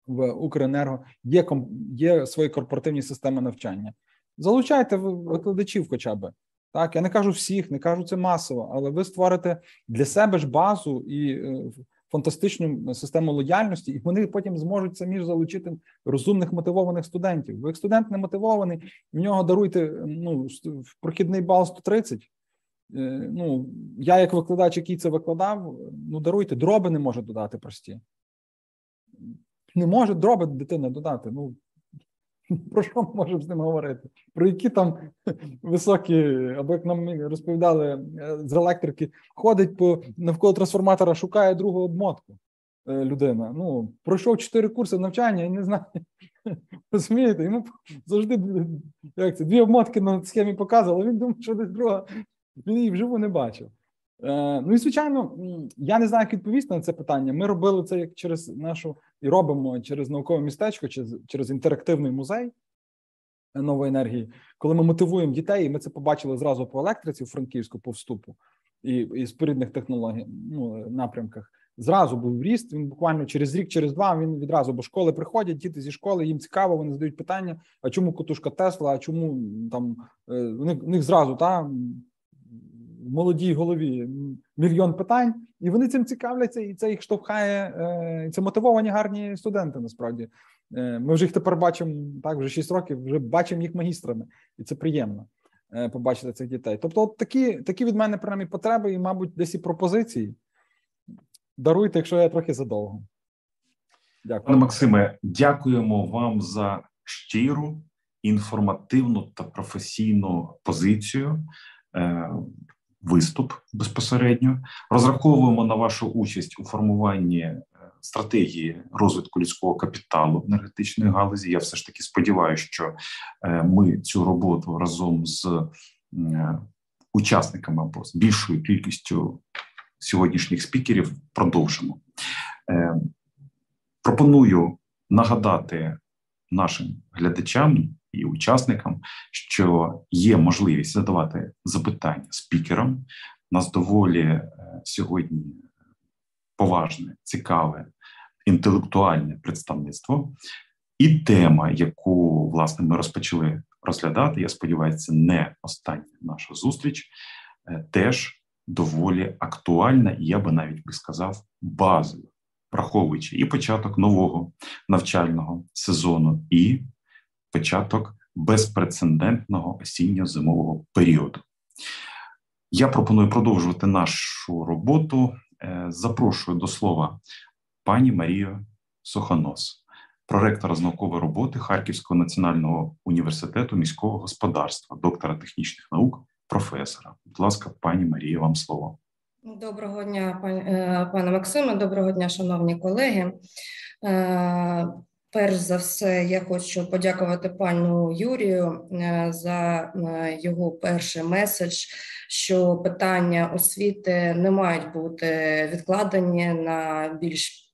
в Укренерго є є свої корпоративні системи навчання. Залучайте викладачів, хоча б так. Я не кажу всіх, не кажу це масово, але ви створите для себе ж базу і. Е, фантастичну систему лояльності, і вони потім зможуть самі ж залучити розумних мотивованих студентів. Бо як студент не мотивований, в нього даруйте ну прохідний бал 130. Е, ну я, як викладач, який це викладав, ну даруйте, дроби не може додати прості. Не може дроби дитина додати. Ну *laughs* Про що ми можемо з ним говорити? Про які там високі, або як нам розповідали е, з електрики, ходить по навколо трансформатора, шукає другу обмотку е, людина. Ну, пройшов чотири курси навчання і не знає. *laughs* Розумієте, йому завжди як це, дві обмотки на схемі показували, він думав, що десь друга. Він її вживу не бачив. Е, ну і звичайно, я не знаю, як відповісти на це питання. Ми робили це як через нашу і робимо через наукове містечко, через, через інтерактивний музей нової енергії, коли ми мотивуємо дітей, і ми це побачили зразу по електриці у Франківську по вступу і і спорідних технологій ну, напрямках. Зразу був ріст. Він буквально через рік, через два він відразу, бо школи приходять, діти зі школи, їм цікаво, вони задають питання: а чому котушка Тесла? А чому там е, у них, у них зразу та в молодій голові мільйон питань, і вони цим цікавляться, і це їх штовхає. Е, це мотивовані гарні студенти. Насправді е, ми вже їх тепер бачимо так, вже 6 років. Вже бачимо їх магістрами, і це приємно е, побачити цих дітей. Тобто, от такі такі від мене принаймні, потреби, і, мабуть, десь і пропозиції. Даруйте, якщо я трохи задовго. Дякую, Пане Максиме. Дякуємо вам за щиру, інформативну та професійну позицію виступ безпосередньо. Розраховуємо на вашу участь у формуванні е, стратегії розвитку людського капіталу енергетичної галузі. Я все ж таки сподіваюся, що е, ми цю роботу разом з е, учасниками або з більшою кількістю сьогоднішніх спікерів продовжимо. Пропоную нагадати нашим глядачам і учасникам, що є можливість задавати запитання спікерам. У нас доволі е, сьогодні поважне, цікаве інтелектуальне представництво, і тема, яку власне ми розпочали розглядати, я сподіваюся, не остання наша зустріч, е, теж доволі актуальна, і я би навіть би сказав, базова, враховуючи і початок нового навчального сезону, і початок безпрецедентного осінньо-зимового періоду. Я пропоную продовжувати нашу роботу. Е, запрошую до слова пані Марію Сухонос, проректора з наукової роботи Харківського національного університету міського господарства, доктора технічних наук, професора. Будь ласка, пані Марія, вам слово. Доброго дня, пане Максиме. Доброго дня, шановні колеги. Перш за все, я хочу подякувати пану Юрію е, за е, його перший меседж, що питання освіти не мають бути відкладені на більш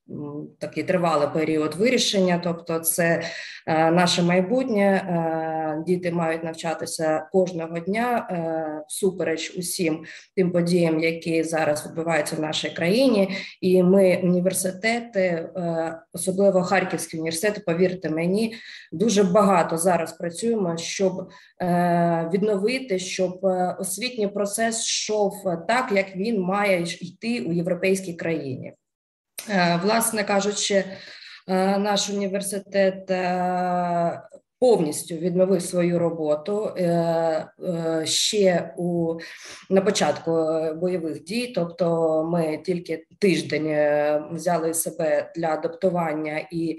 такий тривалий період вирішення, тобто це е, наше майбутнє. Е, діти мають навчатися кожного дня е, всупереч усім тим подіям, які зараз відбуваються в нашій країні. І ми університети, особливо Харківський університет, повірте мені, дуже багато зараз працюємо, щоб відновити, щоб освітній процес йшов так, як він має йти у європейській країні. Е, власне кажучи, е, наш університет е, повністю відновив свою роботу е, е, ще у на початку бойових дій. Тобто, ми тільки тиждень е, взяли себе для адаптування і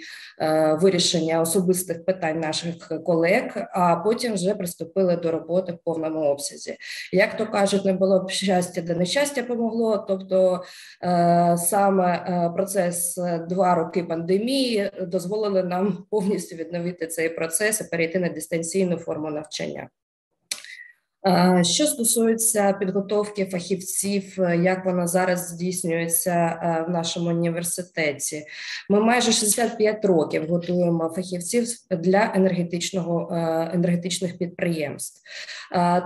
вирішення особистих питань наших колег, а потім вже приступили до роботи в повному обсязі. Як то кажуть, не було б щастя, де нещастя помогло. Тобто саме процес два роки пандемії дозволили нам повністю відновити цей процес процеси перейти на дистанційну форму навчання. Що стосується підготовки фахівців, е, як вона зараз здійснюється е, в нашому університеті, ми майже 65 років готуємо фахівців для енергетичного е, енергетичних підприємств.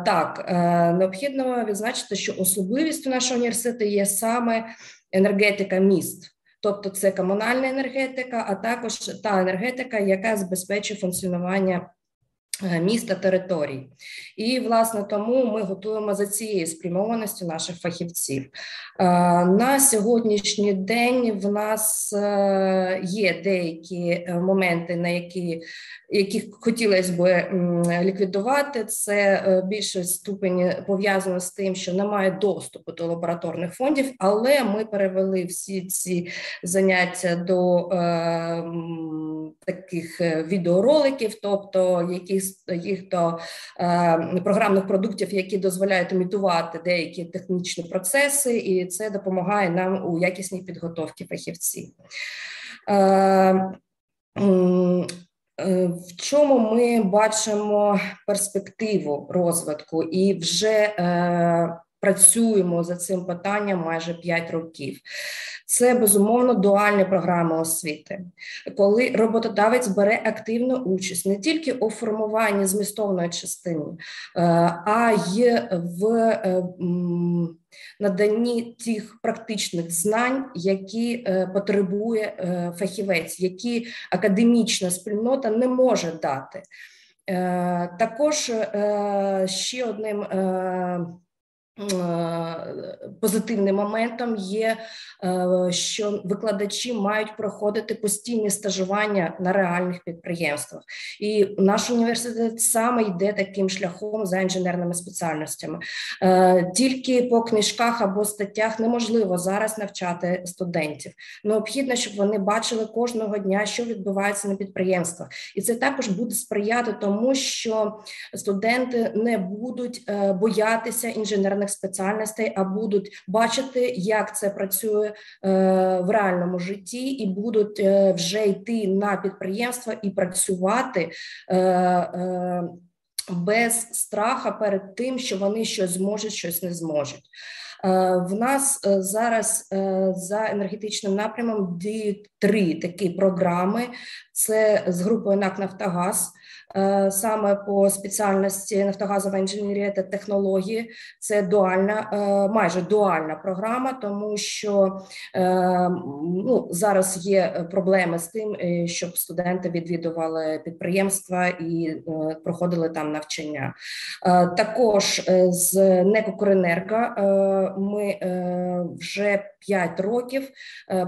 Так необхідно відзначити, що особливістю нашого університету є саме енергетика міст. Тобто це комунальна енергетика, а також та енергетика, яка забезпечує функціонування Е, міста територій, і власне тому ми готуємо за цією спрямованістю наших фахівців. Е, на сьогоднішній день в нас е, є деякі моменти, на які які хотілося б ліквідувати. Це більше ступені пов'язано з тим, що немає доступу до лабораторних фондів, але ми перевели всі ці заняття до е, таких відеороликів, тобто які їх до е, програмних продуктів, які дозволяють імітувати деякі технічні процеси, і це допомагає нам у якісній підготовці фахівців. Е, е, в чому ми бачимо перспективу розвитку і вже працюємо за цим питанням майже 5 років. Це безумовно дуальні програми освіти, коли роботодавець бере активну участь не тільки у формуванні змістовної частини, е, а й в е, наданні тих практичних знань, які е, потребує фахівець, які академічна спільнота не може дати. Також ще одним Позитивним моментом є, е, що викладачі мають проходити постійні стажування на реальних підприємствах, і наш університет саме йде таким шляхом за інженерними спеціальностями. Е, тільки по книжках або статтях неможливо зараз навчати студентів. Необхідно, щоб вони бачили кожного дня, що відбувається на підприємствах, і це також буде сприяти тому, що студенти не будуть е, боятися інженерних спеціальностей, а будуть бачити, як це працює е, в реальному житті, і будуть е, вже йти на підприємства і працювати. Е, без страха перед тим, що вони щось зможуть, щось не зможуть. В нас зараз за енергетичним напрямом діють три такі програми: це з групою НАК Нафтогаз. Е, саме по спеціальності Нафтогазова інженерія та технології. Це дуальна, е, майже дуальна програма, тому що е, ну, зараз є проблеми з тим, щоб студенти відвідували підприємства і проходили там навчання. Також з Некокоренерго ми вже 5 років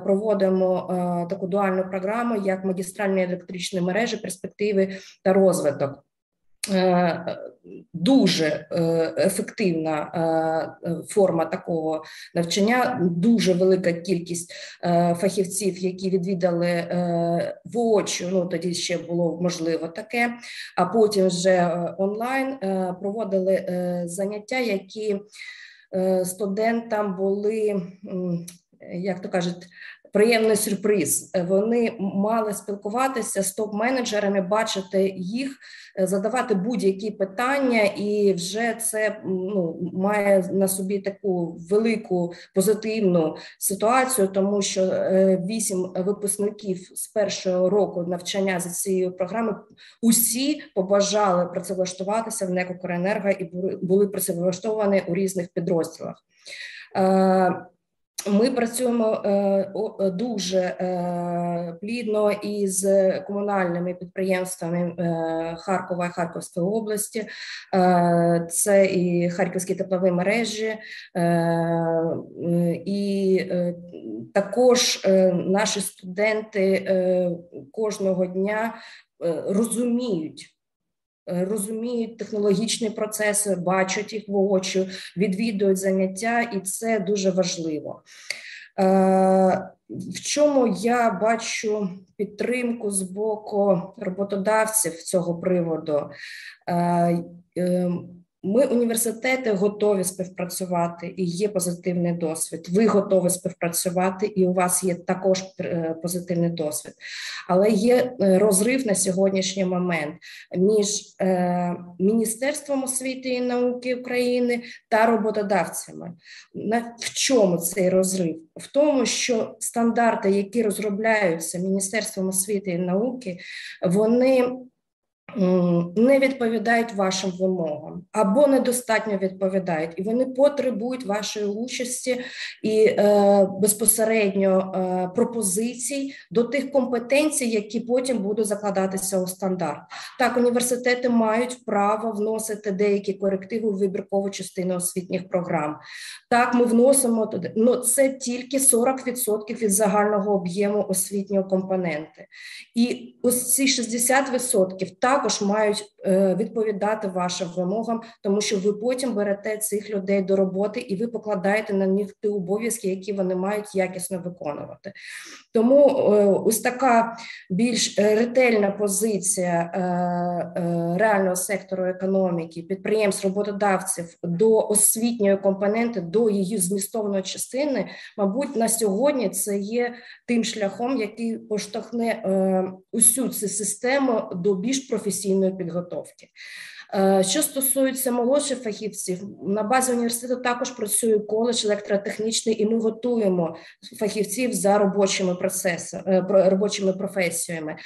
проводимо таку дуальну програму як магістральні електричні мережі, перспективи та розвиток розвиток. Дуже е, ефективна е, форма такого навчання, дуже велика кількість е, фахівців, які відвідали воочу. Ну тоді ще було можливо таке. А потім вже онлайн проводили заняття, які студентам були, як то кажуть, приємний сюрприз. Е, вони мали спілкуватися з топ-менеджерами, бачити їх, е, задавати будь-які питання, і вже це ну має на собі таку велику позитивну ситуацію, тому що е, вісім випускників з першого року навчання за цією програмою усі побажали працевлаштуватися в НЕК «Укренерго» і були працевлаштовані у різних підрозділах. Ми працюємо е, дуже е, плідно із комунальними підприємствами е, Харкова і Харківської області, це і харківські теплові мережі, і також наші студенти кожного дня розуміють. Е, розуміють технологічні процеси, бачать їх воочі, відвідують заняття, і це дуже важливо. Е, в чому я бачу підтримку з боку роботодавців цього приводу? Ми університети готові співпрацювати і є позитивний досвід. Ви готові співпрацювати, і у вас є також е, позитивний досвід. Але є е, розрив на сьогоднішній момент між е, Міністерством освіти і науки України та роботодавцями. В чому цей розрив? В тому, що стандарти, які розробляються Міністерством освіти і науки, вони не відповідають вашим вимогам або недостатньо відповідають, і вони потребують вашої участі і е, безпосередньо е, пропозицій до тих компетенцій, які потім будуть закладатися у стандарт. Так, університети мають право вносити деякі корективи у вибіркову частину освітніх програм. Так, ми вносимо туди, але це тільки 40% від загального об'єму освітнього компоненти, і ось ці 60% так також мають відповідати вашим вимогам, тому що ви потім берете цих людей до роботи і ви покладаєте на них ті обов'язки, які вони мають якісно виконувати. Тому е, ось така більш ретельна позиція е, реального сектору економіки, підприємств, роботодавців до освітньої компоненти, до її змістовної частини, мабуть, на сьогодні це є тим шляхом, який поштовхне усю цю систему до більш професійної професійної підготовки. Е, що стосується молодших фахівців, на базі університету також працює коледж електротехнічний, і ми готуємо фахівців за робочими процесами, е, робочими професіями.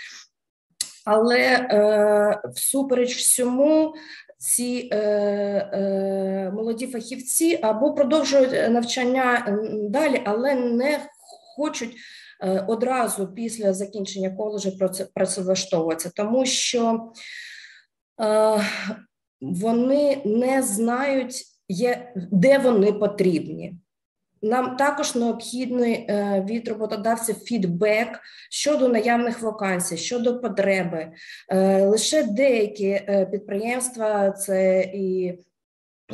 Але е, всупереч всьому, ці е, е, молоді фахівці або продовжують навчання далі, але не хочуть Е, одразу після закінчення коледжу працевлаштовуватися, тому що вони не знають, де вони потрібні. Нам також необхідний е, від роботодавців фідбек щодо наявних вакансій, щодо потреби. Лише деякі підприємства, це і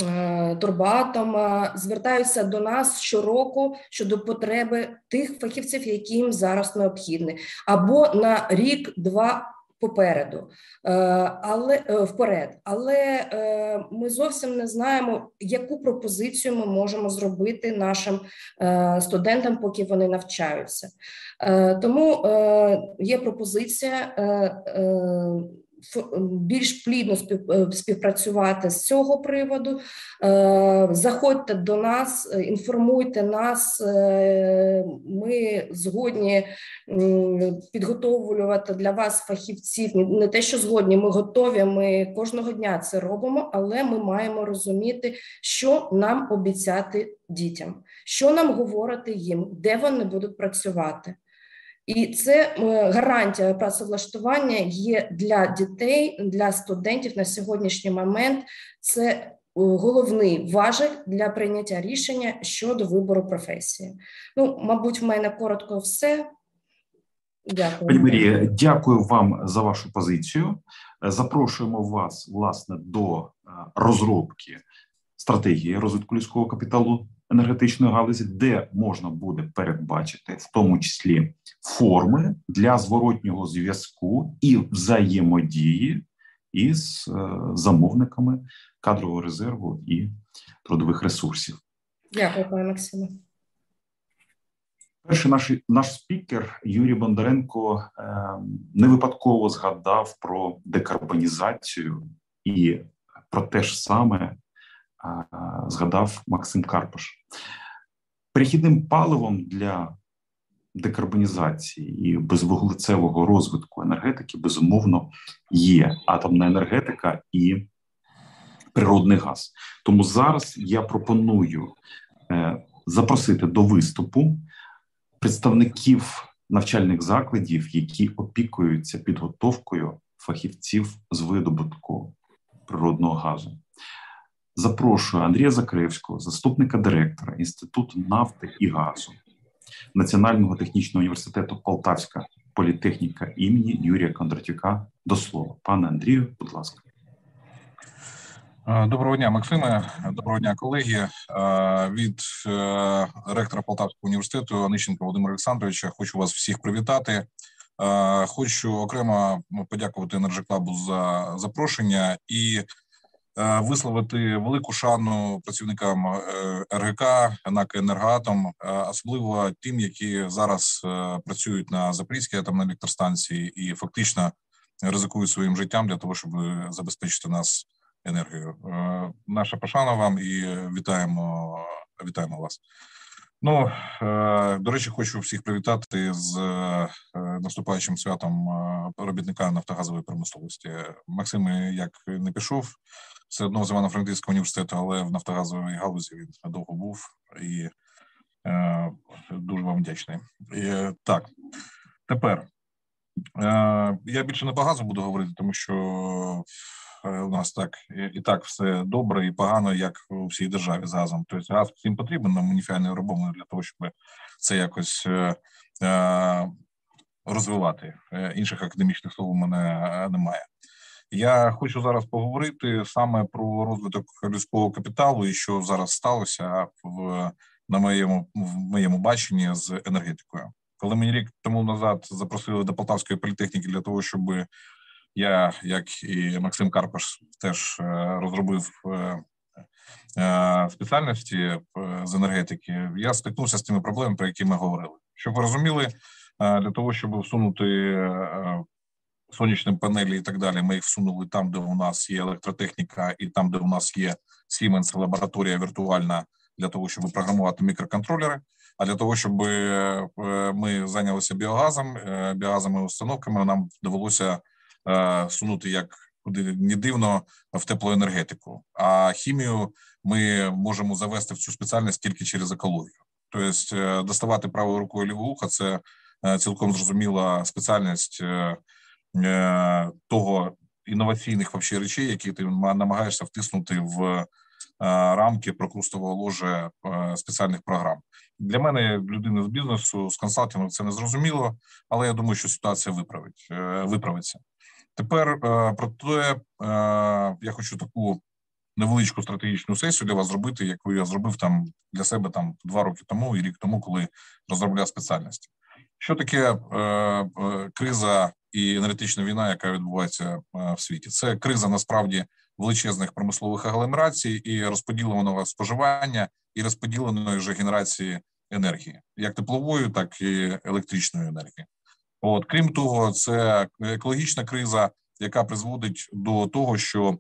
Е, турбатом звертаються до нас щороку щодо потреби тих фахівців, які їм зараз необхідні, або на рік-два. Попереду, е, але е, вперед, але ми зовсім не знаємо, яку пропозицію ми можемо зробити нашим студентам, поки вони навчаються. Тому є пропозиція більш плідно е, співпрацювати з цього приводу. Е, заходьте до нас, е, інформуйте нас. Ми згодні підготовлювати для вас фахівців. Не те, що згодні, ми готові. Ми кожного дня це робимо, але ми маємо розуміти, що нам обіцяти дітям, що нам говорити їм, де вони будуть працювати. І це е, гарантія працевлаштування є для дітей, для студентів на сьогоднішній момент. Це е, головний важель для прийняття рішення щодо вибору професії. Ну, мабуть, в мене коротко все. Дякую. Пані Марія, дякую вам за вашу позицію. Запрошуємо вас власне до е, розробки стратегії розвитку людського капіталу енергетичної галузі, де можна буде передбачити в тому числі форми для зворотнього зв'язку і взаємодії із е, замовниками кадрового резерву і трудових ресурсів. Дякую, пане Максиме. Перший наш наш спікер Юрій Бондаренко е, не випадково згадав про декарбонізацію і про те ж саме згадав Максим Карпаш. Перехідним паливом для декарбонізації і безвуглецевого розвитку енергетики безумовно є атомна енергетика і природний газ. Тому зараз я пропоную е, запросити до виступу представників навчальних закладів, які опікуються підготовкою фахівців з видобутку природного газу. Запрошую Андрія Закревського, заступника директора Інституту нафти і газу Національного технічного університету Полтавська політехніка імені Юрія Кондратюка до слова. Пане Андрію, будь ласка. Е, доброго дня, Максиме. Доброго дня, колеги. Е, від е, ректора Полтавського університету Онищенка Володимира Олександровича хочу вас всіх привітати. Хочу окремо подякувати Енерджеклабу за запрошення і висловити велику шану працівникам РГК, НАК «Енергоатом», особливо тим, які зараз працюють на Запорізькій атомній електростанції і фактично ризикують своїм життям для того, щоб забезпечити нас енергію. Е, наша пошана вам і вітаємо, вітаємо вас. Ну е, до речі, хочу всіх привітати з е, наступаючим святом робітника нафтогазової промисловості. Максим як не пішов все одно з Івано-Франківського університету, але в нафтогазовій галузі він довго був і дуже вам вдячний. І, Так тепер я більше не по газу буду говорити, тому що Е, у нас так і так все добре і погано, як у всій державі з газом. Тобто газ всім потрібен нам уніфіальною робимо для того, щоб це якось е, е, розвивати. Інших академічних слов у мене немає. Я хочу зараз поговорити саме про розвиток людського капіталу і що зараз сталося в на моєму в моєму баченні з енергетикою. Коли мені рік тому назад запросили до Полтавської політехніки для того, щоб я, як і Максим Карпаш, теж е, розробив е, е, спеціальності з енергетики. Я стикнувся з тими проблемами, про які ми говорили. Щоб ви розуміли, для того, щоб всунути сонячні панелі і так далі, ми їх всунули там, де у нас є електротехніка, і там, де у нас є Siemens лабораторія віртуальна для того, щоб програмувати мікроконтролери. А для того, щоб ми зайнялися біогазом, біогазовими установками, нам довелося Е, сунути як куди не дивно в теплоенергетику. А хімію ми можемо завести в цю спеціальність тільки через екологію. Тобто е, доставати правою рукою лівого уха це е, цілком зрозуміла спеціальність того інноваційних вообще речей, які ти намагаєшся втиснути в рамки прокрустового ложа спеціальних програм. Для мене людини з бізнесу з консалтингу це не зрозуміло, але я думаю, що ситуація виправить виправиться. Тепер е, про те, е, я хочу таку невеличку стратегічну сесію для вас зробити, яку я зробив там для себе там два роки тому і рік тому, коли розробляв спеціальності. Що таке е, криза і енергетична війна, яка відбувається в світі? Це криза насправді величезних промислових агломерацій і розподіленого споживання і розподіленої вже генерації енергії, як теплової, так і електричної енергії. От крім того, це екологічна криза, яка призводить до того, що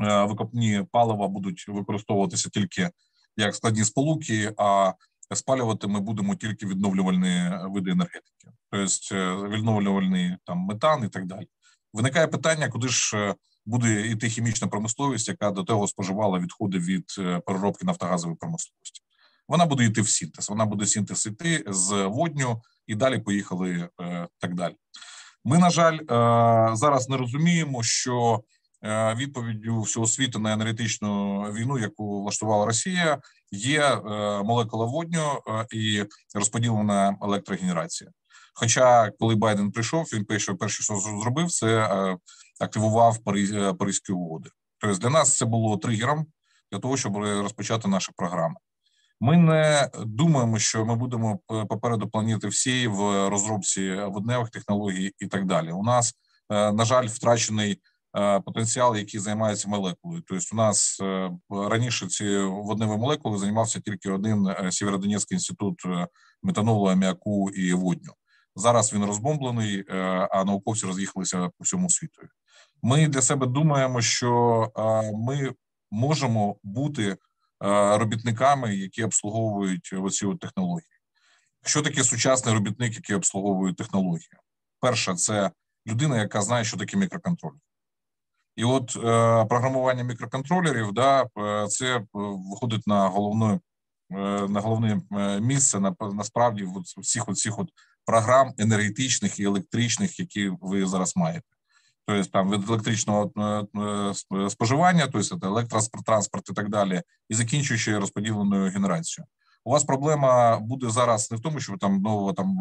е, викопні палива будуть використовуватися тільки як складні сполуки, а спалювати ми будемо тільки відновлювальні види енергетики, тобто е, відновлювальний там метан і так далі. Виникає питання, куди ж е, буде йти хімічна промисловість, яка до того споживала відходи від переробки нафтогазової промисловості. Вона буде йти в синтез. Вона буде синтез йти з водню і далі поїхали е, так далі. Ми, на жаль, е, зараз не розуміємо, що е, відповіддю всього світу на енергетичну війну, яку влаштувала Росія, є молекула водню і розподілена електрогенерація. Хоча, коли Байден прийшов, він перше, перше, що зробив, це активував Паризькі угоди. Тобто для нас це було тригером для того, щоб розпочати наші програми. Ми не думаємо, що ми будемо попереду планети всі в розробці водневих технологій і так далі. У нас на жаль втрачений Е, потенціал, який займається молекулою. Тобто, у нас е, раніше ці водневі молекули займався тільки один е, Сєвєродонецький інститут метанолу, аміаку і водню. Зараз він розбомблений, а науковці роз'їхалися по всьому світу. Ми для себе думаємо, що ми можемо бути робітниками, які обслуговують оці технології. Що таке сучасний робітник, який обслуговує технології? Перше, це людина, яка знає, що таке мікроконтроль. І от е, програмування мікроконтролерів, да, е, це е, виходить на головне на головне місце на насправді в всіх оцих от програм енергетичних і електричних, які ви зараз маєте. Тобто там від електричного споживання, тобто електротранспорт і так далі, і закінчуючи розподіленою генерацією. У вас проблема буде зараз не в тому, що ви там нового там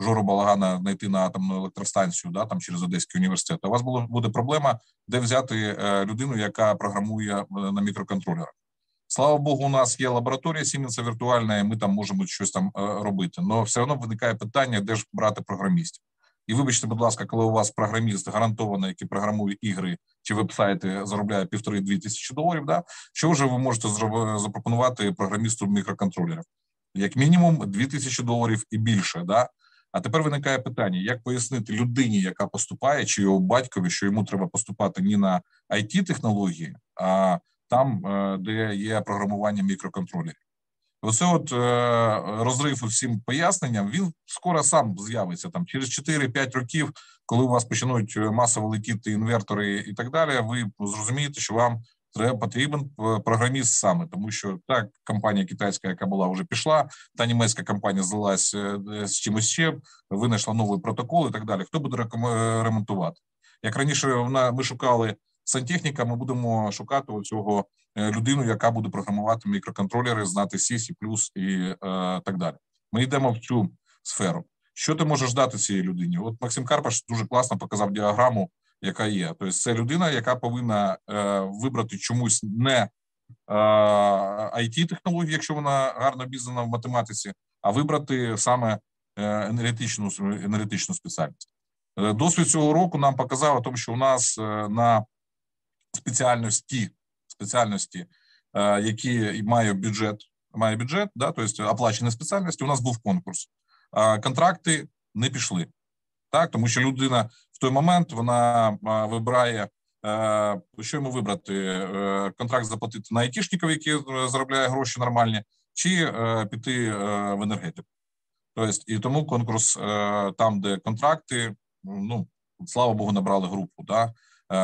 Жору Балагана знайти на атомну електростанцію, да там через Одеський університет. У вас було буде проблема, де взяти е, людину, яка програмує е, на мікроконтролерах. Слава Богу, у нас є лабораторія Сіменса віртуальна, і ми там можемо щось там е, робити. Але все одно виникає питання, де ж брати програмістів. І вибачте, будь ласка, коли у вас програміст гарантований, який програмує ігри чи веб-сайти, заробляє півтори-дві тисячі доларів. Да, що вже ви можете запропонувати програмісту мікроконтролерів? Як мінімум, дві тисячі доларів і більше. Да? А тепер виникає питання: як пояснити людині, яка поступає, чи його батькові, що йому треба поступати не на it технології, а там, е, де є програмування мікроконтролерів. Оце от е, розрив усім поясненням, він скоро сам з'явиться там через 4-5 років, коли у вас почнуть масово летіти інвертори і так далі. Ви зрозумієте, що вам треба потрібен е, програміст саме, тому що та компанія китайська, яка була вже пішла, та німецька компанія здалась е, з чимось ще, винайшла новий протокол і так далі. Хто буде ремонтувати? Як раніше вона ми шукали сантехніка, ми будемо шукати цього е, людину, яка буде програмувати мікроконтролери, знати C, C++ і е, так далі. Ми йдемо в цю сферу. Що ти можеш дати цій людині? От Максим Карпаш дуже класно показав діаграму яка є. Тобто, це людина, яка повинна е, вибрати чомусь не it технологію, якщо вона гарно обізнана в математиці, а вибрати саме е, енергетичну енергетичну спеціальність. Е, досвід цього року нам показав, тому що у нас е, на спеціальності спеціальності, е, які мають бюджет, має бюджет, да, тобто оплачені спеціальності, у нас був конкурс. Контракти не пішли. Так, тому що людина в той момент вона вибирає, е, що йому вибрати е, контракт заплатити на айтішників, який е, заробляє гроші нормальні, чи піти в енергетику. Тобто, і тому конкурс там, де контракти, ну слава Богу, набрали групу. Да?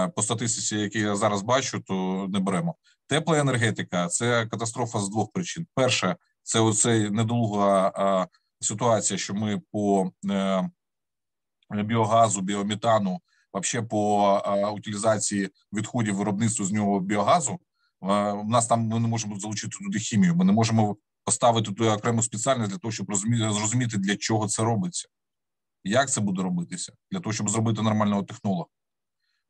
По статистиці, які я зараз бачу, то не беремо. Тепла енергетика це катастрофа з двох причин. Перше, це оцей недолуга ситуація, що ми по біогазу, біометану, вообще по утилізації відходів виробництва з нього біогазу. У нас там ми не можемо залучити туди хімію. Ми не можемо поставити туди окрему спеціальність для того, щоб зрозуміти, для чого це робиться, як це буде робитися, для того, щоб зробити нормального технолога.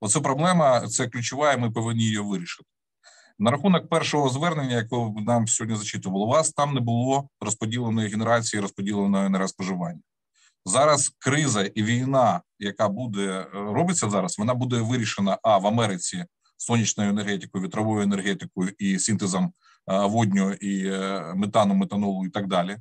Оце проблема, це ключова, і ми повинні її вирішити. На рахунок першого звернення, якого нам сьогодні зачитувало, вас там не було розподіленої генерації, розподіленої енергоспоживання. Зараз криза і війна, яка буде е, робиться зараз, вона буде вирішена а в Америці сонячною енергетикою, вітровою енергетикою і синтезом е, водню і е, метану, метанолу і так далі.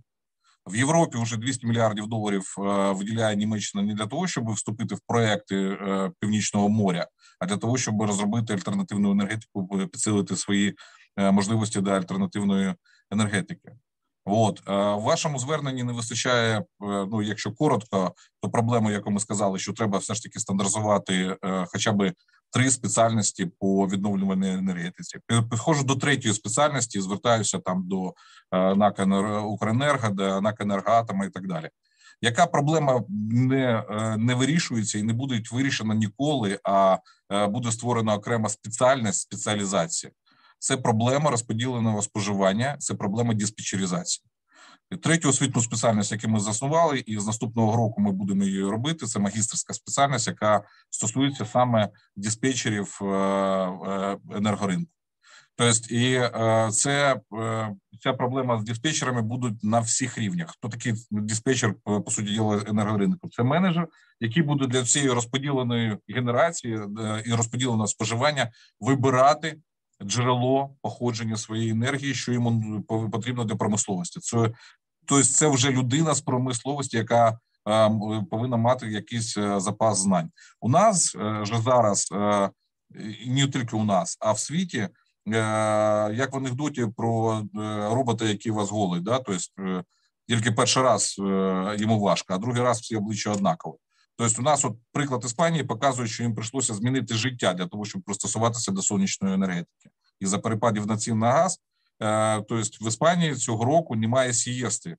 В Європі вже 200 мільярдів доларів виділяє Німеччина не для того, щоб вступити в проекти Північного моря, а для того, щоб розробити альтернативну енергетику, підсилити свої можливості до альтернативної енергетики. От е, в вашому зверненні не вистачає. Е, ну, якщо коротко, то проблема, яку ми сказали, що треба все ж таки стандартизувати е, хоча б три спеціальності по відновлюваній енергетиці. Підходжу до третьої спеціальності, звертаюся там до НАК Укренерго, до НАК Енергоатома і так далі. Яка проблема не не вирішується і не буде вирішена ніколи, а буде створена окрема спеціальність спеціалізація це проблема розподіленого споживання, це проблема диспетчеризації. Третю освітню спеціальність, яку ми заснували, і з наступного року ми будемо її робити. Це магістерська спеціальність, яка стосується саме диспетчерів е, е, енергоринку. Тобто, і це ця проблема з диспетчерами будуть на всіх рівнях. Хто такий диспетчер, по суті діла енергоринку? Це менеджер, який буде для цієї розподіленої генерації і розподіленого споживання вибирати джерело походження своєї енергії, що йому потрібно для промисловості. Це тобто це вже людина з промисловості, яка е, повинна мати якийсь е, запас знань. У нас е, вже зараз не тільки у нас, а в світі. Як в анекдоті про робота, який вас голий, да, тобто тільки перший раз йому важко, а другий раз всі обличчя однакові. Тобто, у нас от приклад Іспанії показує, що їм прийшлося змінити життя для того, щоб пристосуватися до сонячної енергетики. І за перепадів на цін на газ, тобто в Іспанії цього року немає сієсти.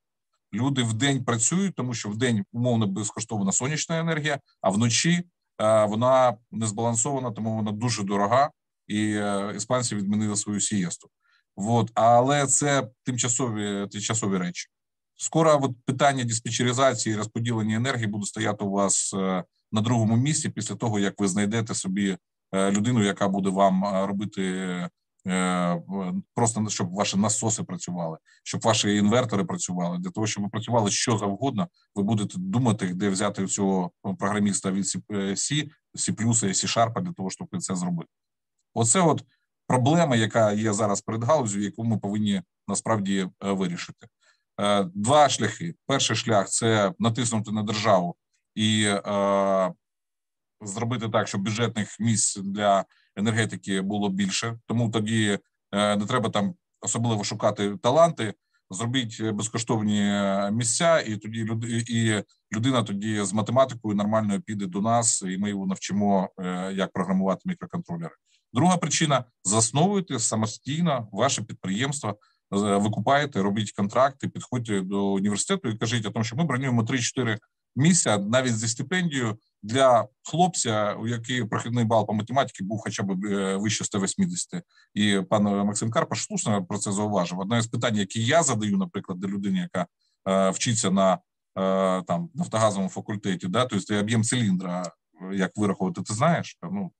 Люди в день працюють, тому що в день умовно безкоштовна сонячна енергія, а вночі вона не збалансована, тому вона дуже дорога, і е, іспанці відмінили свою сієсту. От, але це тимчасові тимчасові речі. Скоро от питання диспетчеризації і розподілення енергії буде стояти у вас е, на другому місці після того, як ви знайдете собі е, людину, яка буде вам е, робити просто щоб ваші насоси працювали, щоб ваші інвертори працювали. Для того, щоб ви працювали що завгодно, ви будете думати, де взяти цього програміста від C, C і C для того, щоб це зробити. Оце от проблема, яка є зараз перед галузю, яку ми повинні насправді вирішити. Е, два шляхи: перший шлях це натиснути на державу і е, зробити так, щоб бюджетних місць для енергетики було більше. Тому тоді е, не треба там особливо шукати таланти. Зробіть безкоштовні місця, і тоді люди і людина тоді з математикою нормальною піде до нас, і ми його навчимо, як програмувати мікроконтролери. Друга причина: засновуйте самостійно ваше підприємство викупаєте, робіть контракти, підходьте до університету і кажіть, о тому, що ми бронюємо 3-4 місця навіть зі стипендією для хлопця, у який прохідний бал по математиці був хоча б е, вище 180. І пан Максим Карпаш слушно про це зауважив. Одне з питань, які я задаю, наприклад, для людини, яка е, вчиться на е, там нафтогазовому факультеті, да, тобто об'єм циліндра, як вирахувати, ти знаєш? Ну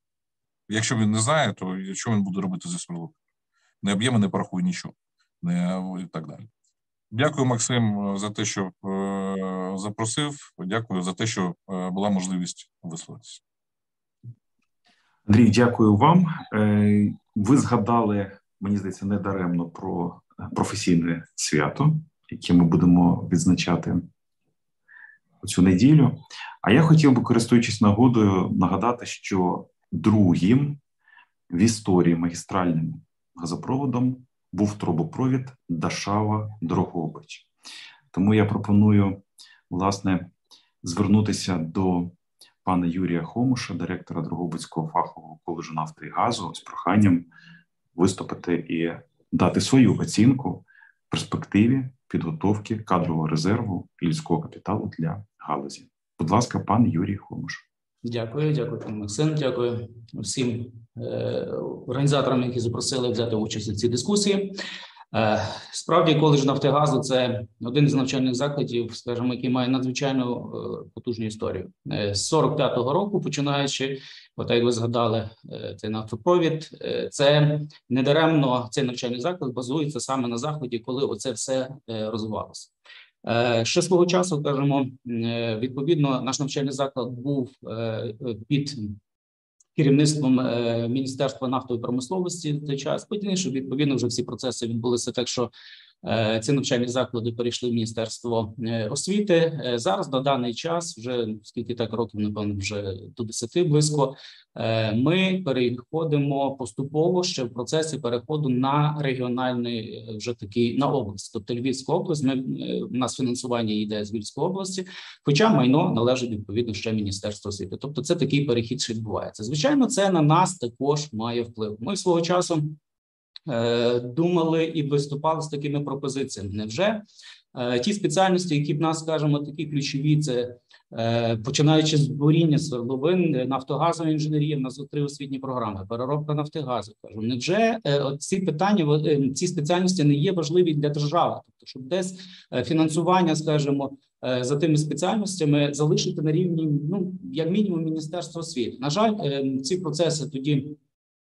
якщо він не знає, то що він буде робити зі сверлом? Не об'єми не порахує нічого і так далі. Дякую, Максим, за те, що е, запросив. Дякую за те, що е, була можливість висловитися. Андрій, дякую вам. Е, ви згадали, мені здається, недаремно про професійне свято, яке ми будемо відзначати цю неділю. А я хотів би, користуючись нагодою, нагадати, що другим в історії магістральним газопроводом був трубопровід Дашава Дрогобич. Тому я пропоную власне звернутися до пана Юрія Хомуша, директора Дрогобицького фахового коледжу нафти і газу, з проханням виступити і дати свою оцінку в перспективі підготовки кадрового резерву і людського капіталу для галузі. Будь ласка, пан Юрій Хомуш. Дякую, дякую, пан Максим. Дякую всім е, організаторам, які запросили взяти участь у цій дискусії. Е, справді, коледж Нафтогазу це один з навчальних закладів, скажімо, який має надзвичайно е, потужну історію е, з 45-го року, починаючи, от як ви згадали, е, цей нафтопровід. Е, це недаремно цей навчальний заклад базується саме на заході, коли оце все розвивалося. Е, ще свого часу кажемо, е, відповідно, наш навчальний заклад був е, під керівництвом Міністерства нафтової промисловості в той час. Потім, відповідно вже всі процеси відбулися так, що ці навчальні заклади перейшли в міністерство е, освіти. Е, зараз на даний час, вже скільки так років, напевно, вже до 10 близько. Ми переходимо поступово ще в процесі переходу на регіональний вже такий на область, тобто Львівська область. Ми у нас фінансування йде з Львівської області, хоча майно належить відповідно ще міністерству освіти. Тобто, це такий перехід, що відбувається. Звичайно, це на нас також має вплив. Ми свого часу. Думали і виступали з такими пропозиціями. Невже ті спеціальності, які в нас скажімо, такі ключові, це Е, починаючи з буріння свердловин, нафтогазова інженерія, в нас три освітні програми, переробка нафтогазу. Кажу, невже е, ці питання е, ці спеціальності не є важливі для держави? Тобто, щоб десь фінансування, скажімо, за тими спеціальностями залишити на рівні, ну як мінімум, міністерства освіти. На жаль, ці процеси тоді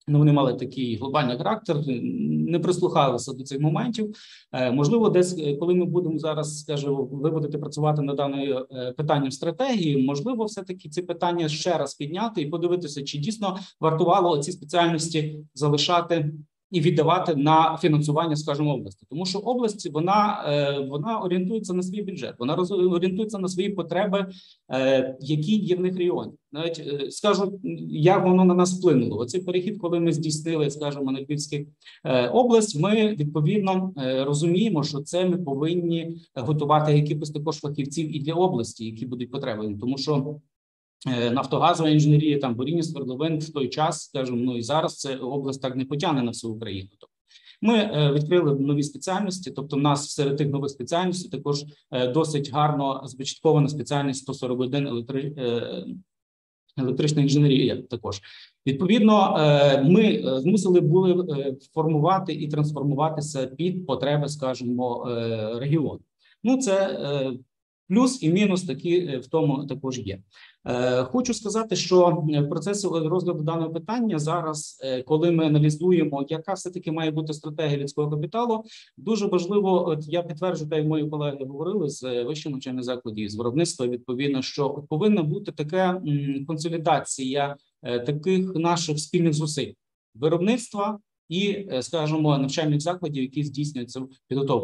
Ну, вони мали такий глобальний характер, не прислухалися до цих моментів. Е, можливо, десь е, коли ми будемо зараз, скажімо, виводити працювати над даною е, питанням стратегії, можливо, все таки ці питання ще раз підняти і подивитися, чи дійсно вартувало ці спеціальності залишати і віддавати на фінансування, скажімо, області, тому що область вона е, вона орієнтується на свій бюджет, вона орієнтується на свої потреби, е, які є в них регіоні. Навіть е, скажу, як воно на нас вплинуло. Оцей перехід, коли ми здійснили, скажімо, на Львівську область, ми відповідно розуміємо, що це ми повинні готувати якихось також фахівців і для області, які будуть потребовані, тому що. Е, нафтогазова інженерія, там буріння свердловин в той час, скажімо, ну і зараз це область так не потягне на всю Україну. Тобто ми е, відкрили нові спеціальності. Тобто, в нас серед тих нових спеціальностей також е, досить гарно започаткована спеціальність 141 електри... електрична інженерія. Також відповідно, ми змусили були формувати і трансформуватися під потреби, скажімо, регіону. Ну це плюс і мінус такі в тому також є. Е, хочу сказати, що в процесі розгляду даного питання зараз, е, коли ми аналізуємо, яка все таки має бути стратегія людського капіталу, дуже важливо. От я підтверджую, та й мої колеги говорили з вищих навчальних закладів з виробництва. Відповідно, що повинна бути така консолідація е, таких наших спільних зусиль виробництва і, е, скажімо, навчальних закладів, які здійснюють цю.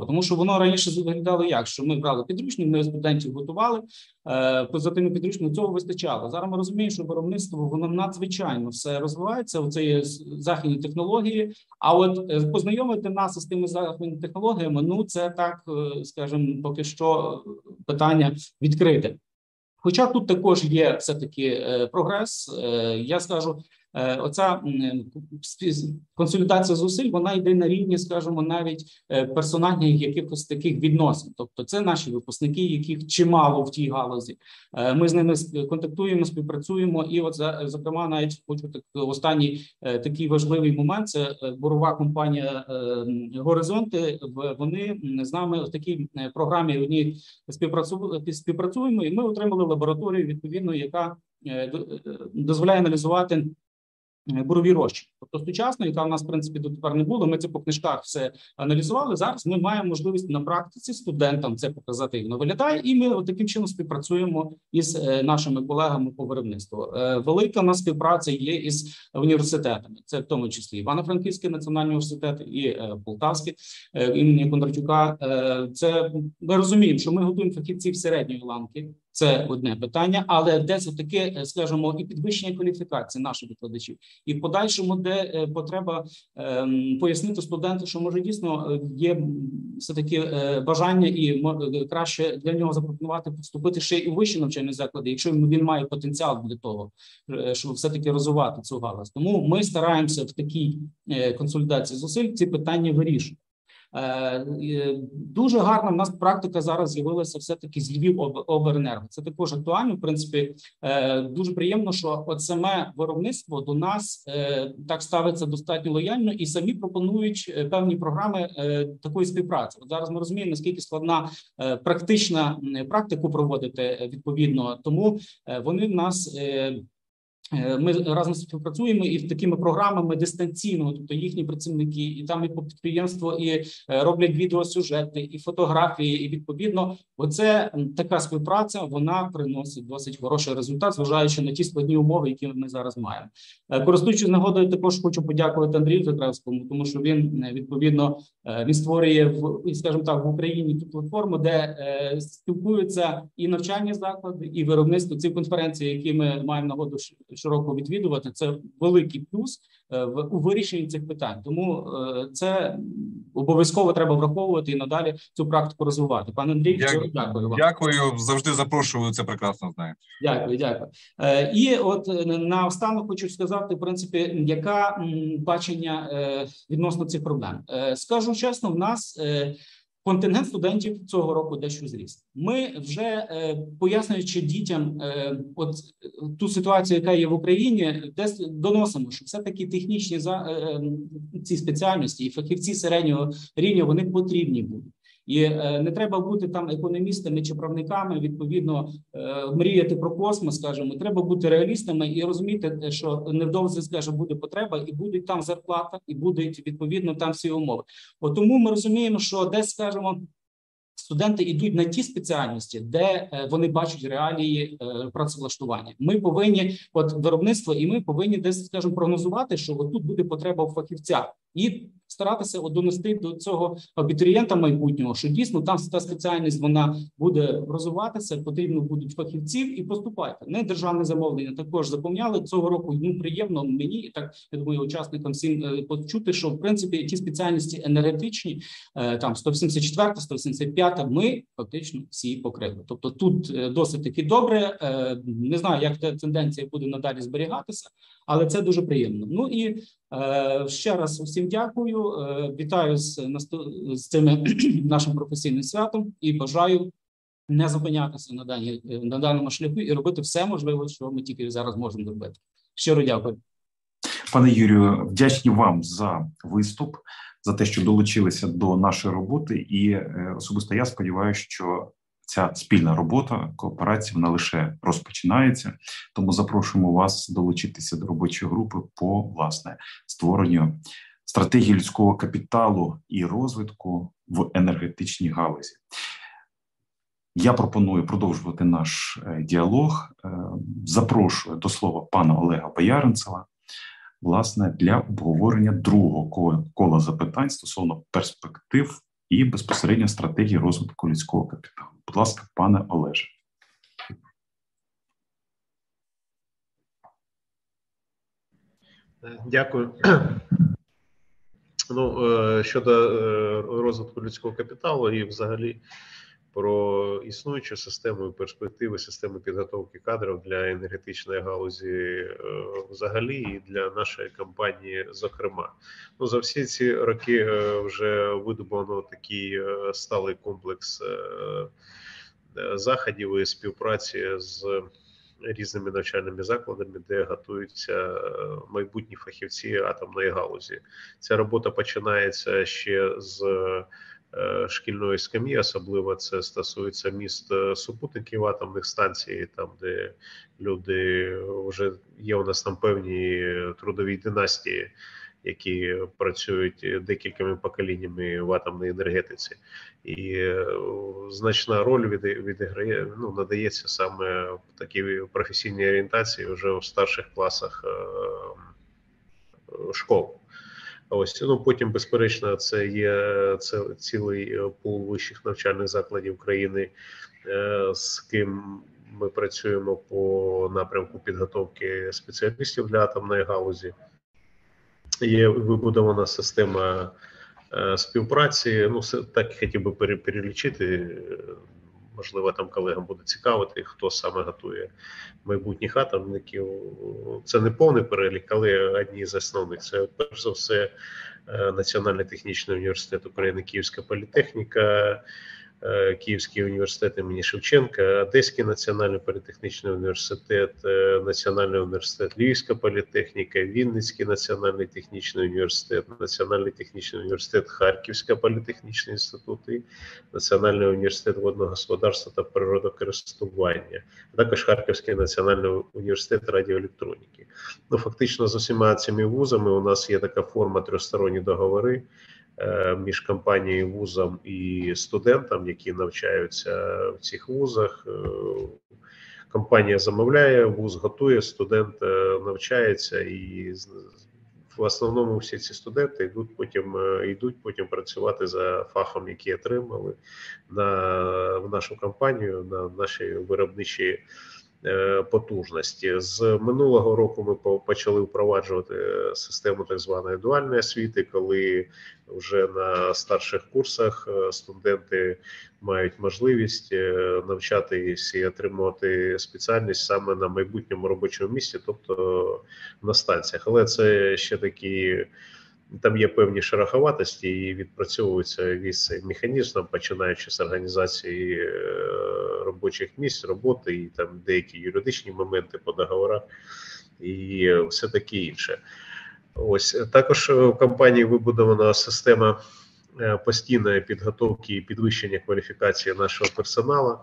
Тому що воно раніше виглядало як що ми брали підручник, ми студентів готували е, за тими підручниками цього вистачало. Зараз ми розуміємо, що виробництво воно надзвичайно все розвивається. Оце є західні технології. А от е, познайомити нас з тими західними технологіями, ну це так, скажімо, поки що питання відкрите. Хоча тут також є все таки прогрес, я скажу. Е, оця консолідація зусиль вона йде на рівні, скажімо, навіть е, персональних якихось таких відносин. Тобто, це наші випускники, яких чимало в тій галузі. Е, ми з ними контактуємо, співпрацюємо. І, от зокрема, навіть хочу так останній такий важливий момент. Це борова компанія Горизонти. Вони з нами в такій програмі одній співпрацюємо, і ми отримали лабораторію відповідно, яка дозволяє аналізувати бурові розчини. Тобто сучасно, яка в нас в принципі дотепер не було. Ми це по книжках все аналізували. Зараз ми маємо можливість на практиці студентам це показати, як воно виглядає, і ми таким чином співпрацюємо із е, нашими колегами по виробництву. Е, велика у нас співпраця є із університетами. Це в тому числі Івано-Франківський національний університет і Полтавський імені Кондрачука. Це ми розуміємо, що ми готуємо фахівців середньої ланки. Це одне питання, але де це таке, е, скажімо, і підвищення кваліфікації наших викладачів, і в подальшому, де е, потреба ем, пояснити студенту, що може дійсно е, є все таки бажання і краще для нього запропонувати вступити ще й у вищі навчальні заклади, якщо він має потенціал для того, щоб все таки розвивати цю галузь. Тому ми стараємося в такій консолідації зусиль ці питання вирішувати. Е, дуже гарна в нас практика зараз з'явилася все таки з Львів оберенерго. Це також актуально. В принципі, е, дуже приємно, що от саме виробництво до нас е, так ставиться достатньо лояльно і самі пропонують певні програми такої співпраці. От зараз ми розуміємо, наскільки складна практична практику проводити відповідно, тому вони в нас. Е, ми разом співпрацюємо і такими програмами дистанційно, тобто їхні працівники, і там і підприємство, і е, роблять відеосюжети, і фотографії. І відповідно, оце така співпраця вона приносить досить хороший результат, зважаючи на ті складні умови, які ми зараз маємо. Е, користуючись нагодою, також хочу подякувати Андрію Закравському, тому що він відповідно він створює в скажімо так в Україні ту платформу, де спілкуються і навчальні заклади, і виробництво ці конференції, які ми маємо нагоду широко відвідувати. Це великий плюс е, в у вирішенні цих питань. Тому е, це обов'язково треба враховувати і надалі цю практику розвивати. Пане Андрій, дякую. дякую вам. Дякую, завжди запрошую. Це прекрасно знаю. Дякую, дякую. Е, І от е, на останок хочу сказати, в принципі, яка бачення е, відносно цих проблем. Е, Скажу чесно, в нас. Контингент студентів цього року дещо зріс. Ми вже е, пояснюючи дітям, е, от ту ситуацію, яка є в Україні, десь доносимо, що все таки технічні за е, е, ці спеціальності і фахівці середнього рівня вони потрібні будуть. І е, не треба бути там економістами чи правниками. Відповідно, е, мріяти про космос, скажімо, треба бути реалістами і розуміти, е, що невдовзі скаже буде потреба, і будуть там зарплата, і будуть відповідно там всі умови. От тому ми розуміємо, що десь скажімо, студенти йдуть на ті спеціальності, де вони бачать реалії працевлаштування. Ми повинні, от виробництво, і ми повинні десь скажімо, прогнозувати, що от тут буде потреба в фахівцях і старатися донести до цього абітурієнта майбутнього, що дійсно там та спеціальність вона буде розвиватися. Потрібно будуть фахівців і поступайте. Не державне замовлення. Також запевняли цього року. Ну приємно мені і так я думаю, учасникам всім е, почути, що в принципі ті спеціальності енергетичні, е, там 174, 175, ми фактично всі покрили. Тобто тут е, досить таки добре. Не знаю, як та тенденція буде надалі зберігатися, але це дуже приємно. Ну і ще раз усім дякую. Е, Вітаю з з цим *clears throat* нашим професійним святом і бажаю не зупинятися на даній на даному шляху і робити все можливе, що ми тільки зараз можемо зробити. Щиро дякую. Пане Юрію, вдячні вам за виступ, за те, що долучилися до нашої роботи, і е, особисто я сподіваюся, що ця спільна робота кооперація вона лише розпочинається. Тому запрошуємо вас долучитися до робочої групи по власне створенню стратегії людського капіталу і розвитку в енергетичній галузі. Я пропоную продовжувати наш е, діалог. Е, Запрошую до слова пана Олега Бояринцева, власне, для обговорення другого кола запитань стосовно перспектив і безпосередньо стратегії розвитку людського капіталу. Будь ласка, пане Олеже. Дякую. Ну, е, щодо е, розвитку людського капіталу і взагалі про існуючу систему перспективи системи підготовки кадрів для енергетичної галузі е, взагалі і для нашої компанії, зокрема, ну за всі ці роки вже видобано такий сталий комплекс заходів і співпраці з різними навчальними закладами, де готуються майбутні фахівці атомної галузі. Ця робота починається ще з шкільної скам'ї, особливо це стосується міст супутників атомних станцій, там де люди вже є у нас там певні трудові династії. Які працюють декількома поколіннями в атомній енергетиці, і значна роль від, відіграє ну надається саме в такій професійній орієнтації вже в старших класах школ. Ось ну потім, безперечно, це є це цілий пул вищих навчальних закладів країни, з ким ми працюємо по напрямку підготовки спеціалістів для атомної галузі. Є вибудована система співпраці. Ну, так хотів би перелічити. Можливо, там колегам буде цікавити, хто саме готує майбутніх атомників. Це не повний перелік, але одні з основних це перш за все Національний технічний університет України, Київська політехніка, Київський університет імені Шевченка, Одеський національний політехнічний університет, Національний університет Львівська політехніка, Вінницький національний технічний університет, Національний технічний університет, Харківська політехнічний інститут Національний університет водного господарства та природокористування, а також Харківський національний університет радіоелектроніки. Ну фактично з усіма цими вузами у нас є така форма трьохсторонні договори між компанією вузом і студентам, які навчаються в цих вузах. Компанія замовляє, вуз готує, студент навчається, і в основному всі ці студенти йдуть потім йдуть потім працювати за фахом, який отримали на в нашу компанію, на наші виробничі Е, потужності з минулого року. Ми почали впроваджувати систему так званої дуальної освіти, коли вже на старших курсах е, студенти мають можливість е, навчатися і отримувати спеціальність саме на майбутньому робочому місці, тобто на станціях. Але це ще такі. Там є певні шероховатості і відпрацьовується весь цей механізм, починаючи з організації е, робочих місць, роботи і там деякі юридичні моменти по договорах і все таке інше. Ось також в компанії вибудована система е, постійної підготовки і підвищення кваліфікації нашого персоналу.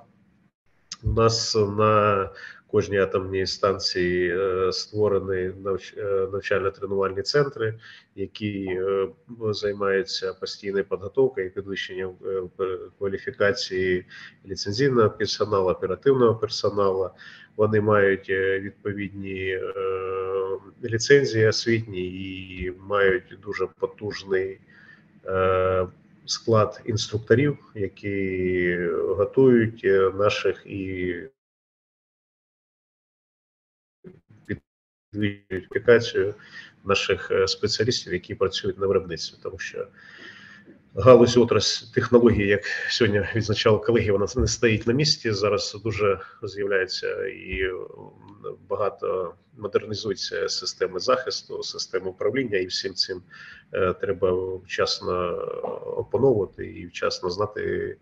У нас на кожній атомній станції е, створені е, навчально-тренувальні центри, які е, займаються постійною підготовкою і підвищенням кваліфікації ліцензійного персоналу, оперативного персоналу. Вони мають відповідні ліцензії освітні і мають дуже потужний. Склад інструкторів, які готують наших і кваліфікацію наших е, спеціалістів, які працюють на виробництві, тому що галузь отрасль технології, як сьогодні відзначали колеги, вона не стоїть на місці. Зараз дуже з'являється і багато модернізується системи захисту, системи управління, і всім цим е, треба вчасно опановувати і вчасно знати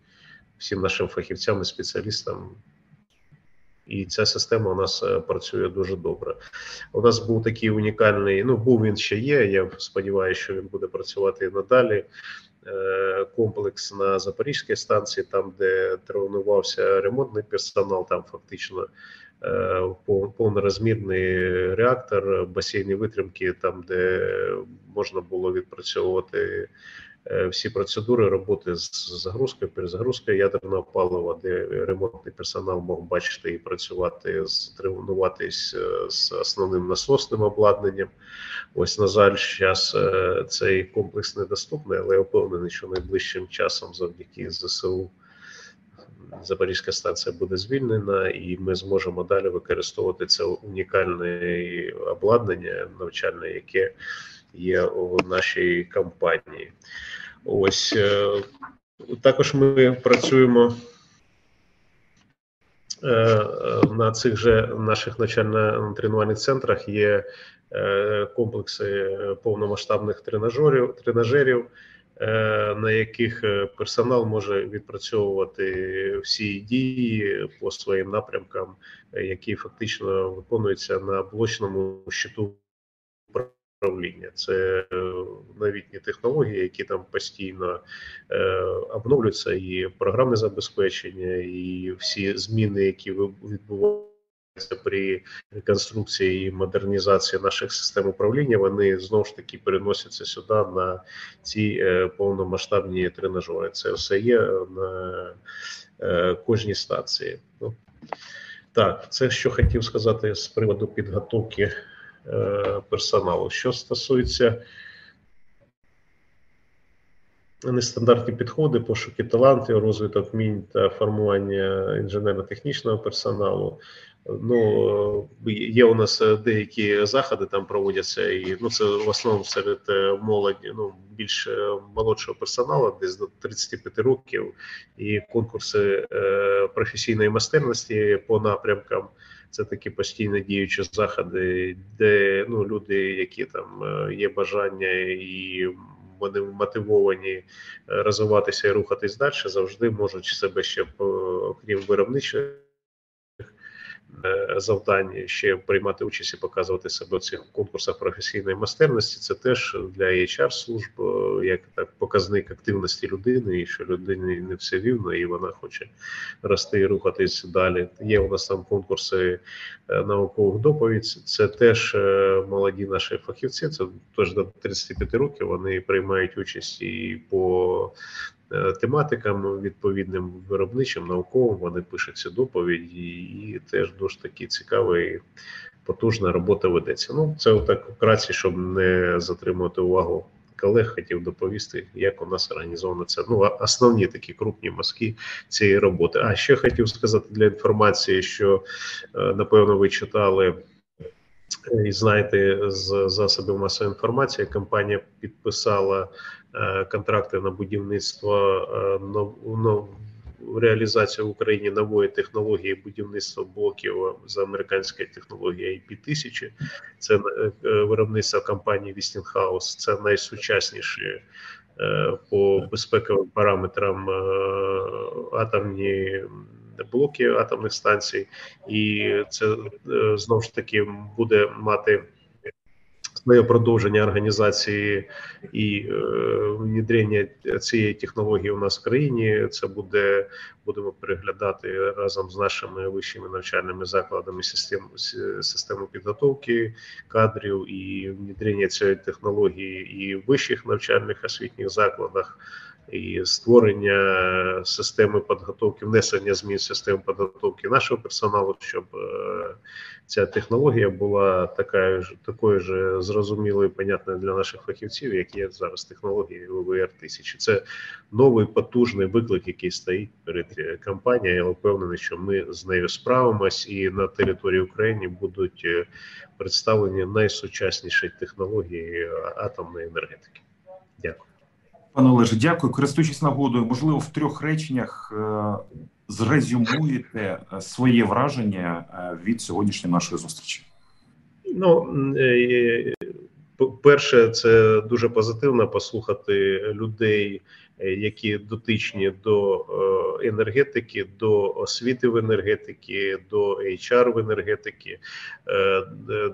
всім нашим фахівцям і спеціалістам і ця система у нас е, працює дуже добре. У нас був такий унікальний. Ну був він ще є. Я сподіваюся, що він буде працювати і надалі. Е, комплекс на Запорізькій станції, там де тренувався ремонтний персонал, там фактично е, повнорозмірний реактор, басейні витримки, там де можна було відпрацьовувати всі процедури роботи з загрузкою, перезагрузкою ядерного палива, де ремонтний персонал мог бачити і працювати тренуватись е, з основним насосним обладнанням. Ось на жаль, зараз е, цей комплекс недоступний, але я впевнений, що найближчим часом, завдяки ЗСУ. Запорізька станція буде звільнена, і ми зможемо далі використовувати це унікальне обладнання навчальне, яке є у нашій компанії. Ось е, також ми працюємо е, на цих же наших навчально-тренувальних центрах. Є е, комплекси повномасштабних тренажерів, тренажерів, на яких персонал може відпрацьовувати всі дії по своїм напрямкам, які фактично виконуються на блочному щиту управління. Це е, новітні технології, які там постійно е, обновлюються, і програмне забезпечення, і всі зміни, які відбуваються при реконструкції і модернізації наших систем управління, вони знову ж таки переносяться сюди на ці е, повномасштабні тренажери. Це все є на кожній стації. Ну, так, це що хотів сказати з приводу підготовки Е, персоналу. Що стосується нестандартні підходи, пошуки талантів, розвиток мінь та формування інженерно-технічного персоналу. Ну є у нас деякі заходи там проводяться, і ну це в основному серед е, молоді, ну більш е, молодшого персоналу, десь до 35 років, і конкурси е, професійної майстерності по напрямкам. Це такі постійно діючі заходи, де ну люди, які там е, є бажання і вони мотивовані е, розвиватися і рухатись далі, завжди можуть себе ще окрім Е, завдання ще приймати участь і показувати себе в цих конкурсах професійної майстерності. Це теж для hr служб е, як так показник активності людини, і що людині не все вівно, і вона хоче рости і рухатись далі. Є у нас там конкурси е, наукових доповідь. Це теж молоді наші фахівці. Це теж до 35 років. Вони приймають участь і по Е, тематикам відповідним виробничим, науковим вони пишуть ці доповіді, і теж дуже такі цікаві потужна робота ведеться. Ну це отак вкратці, щоб не затримувати увагу колег хотів доповісти, як у нас організовано це. Ну, основні такі крупні мазки цієї роботи. А ще хотів сказати для інформації, що напевно ви читали. І знаєте, з засобів масової інформації компанія підписала контракти на будівництво реалізацію в Україні нової технології будівництва блоків за американською технологією IP-1000. Це е, виробництво компанії Westinghouse, Це найсучасніші е, по безпековим параметрам е, атомні блоки атомних станцій, і це знову ж таки буде мати своє продовження організації і е, внедрення цієї технології у нас в країні. Це буде будемо переглядати разом з нашими вищими навчальними закладами систему систему підготовки кадрів і внедрення цієї технології і в вищих навчальних освітніх закладах і створення системи підготовки, внесення змін в систему підготовки нашого персоналу, щоб е, ця технологія була така ж такою ж зрозумілою, понятною для наших фахівців, як є зараз технології ВВР 1000 Це новий потужний виклик, який стоїть перед компанією. Я впевнений, що ми з нею справимось, і на території України будуть е, представлені найсучасніші технології атомної енергетики. Дякую. Пане Олеже, дякую. Користуючись нагодою, можливо, в трьох реченнях е, зрезюмуєте е, своє враження е, від сьогоднішньої нашої зустрічі. Ну перше, це дуже позитивно послухати людей, які дотичні до енергетики, до освіти в енергетики, до HR в енергетики,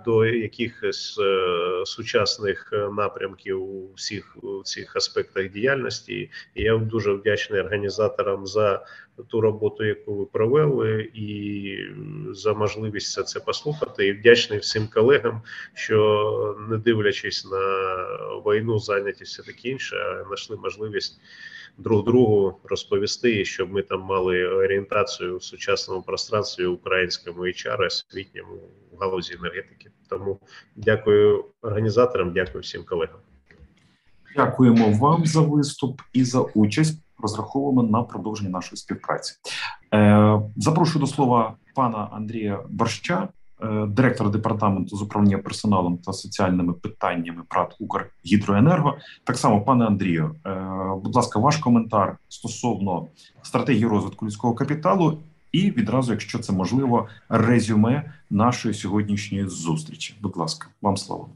до якихось сучасних напрямків у всіх у цих аспектах діяльності. І Я дуже вдячний організаторам за ту роботу, яку ви провели, і за можливість це послухати. І вдячний всім колегам, що не дивлячись на війну, зайнятість і таке інше, знайшли можливість друг другу розповісти, щоб ми там мали орієнтацію в сучасному пространстві українському HR, освітньому в галузі енергетики. Тому дякую організаторам, дякую всім колегам. Дякуємо вам за виступ і за участь. Розраховуємо на продовження нашої співпраці. Е, запрошую до слова пана Андрія Борща, е, директора департаменту з управління персоналом та соціальними питаннями ПРАТ «Укргідроенерго». Так само, пане Андрію, е, будь ласка, ваш коментар стосовно стратегії розвитку людського капіталу, і відразу, якщо це можливо, резюме нашої сьогоднішньої зустрічі. Будь ласка, вам слово.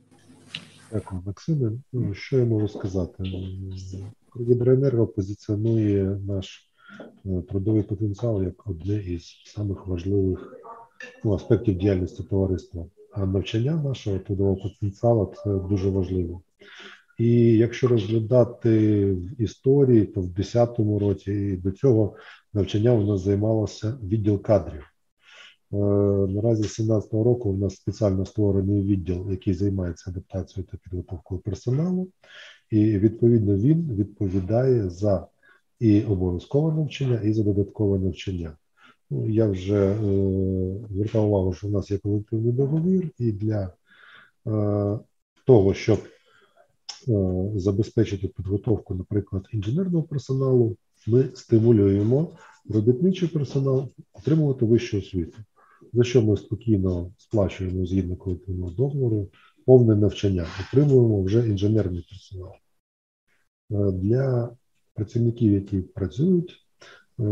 Дякую, Максиме. Ну, що я можу сказати? Гідроенерго позиціонує наш е, трудовий потенціал як одне із самих важливих ну, аспектів діяльності товариства. А навчання нашого трудового потенціалу це дуже важливо. І якщо розглядати в історії, то в 2010 році і до цього навчання у нас займалося відділ кадрів. Е, наразі з 2017 року у нас спеціально створений відділ, який займається адаптацією та підготовкою персоналу, і відповідно він відповідає за і обов'язкове навчання, і за додаткове навчання. Ну, Я вже е, звертав увагу, що в нас є колективний договір, і для е, того, щоб е, забезпечити підготовку, наприклад, інженерного персоналу, ми стимулюємо робітничий персонал отримувати вищу освіту, за що ми спокійно сплачуємо згідно колективного договору повне навчання, отримуємо вже інженерний персонал. Е, для працівників, які працюють, е,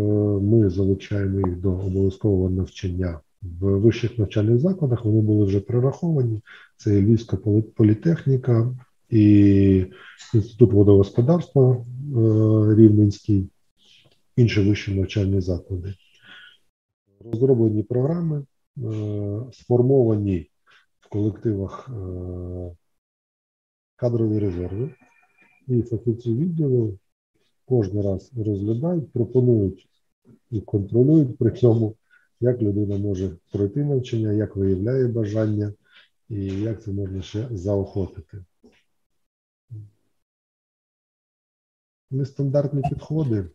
ми залучаємо їх до обов'язкового навчання в вищих навчальних закладах. Вони були вже прораховані. Це Львівська політехніка і інститут водогосподарства е, Рівненський, інші вищі навчальні заклади. Розроблені програми, сформовані колективах кадрові резерви і фахівці відділу кожен раз розглядають, пропонують і контролюють при цьому, як людина може пройти навчання, як виявляє бажання і як це можна ще заохотити. Нестандартні підходи.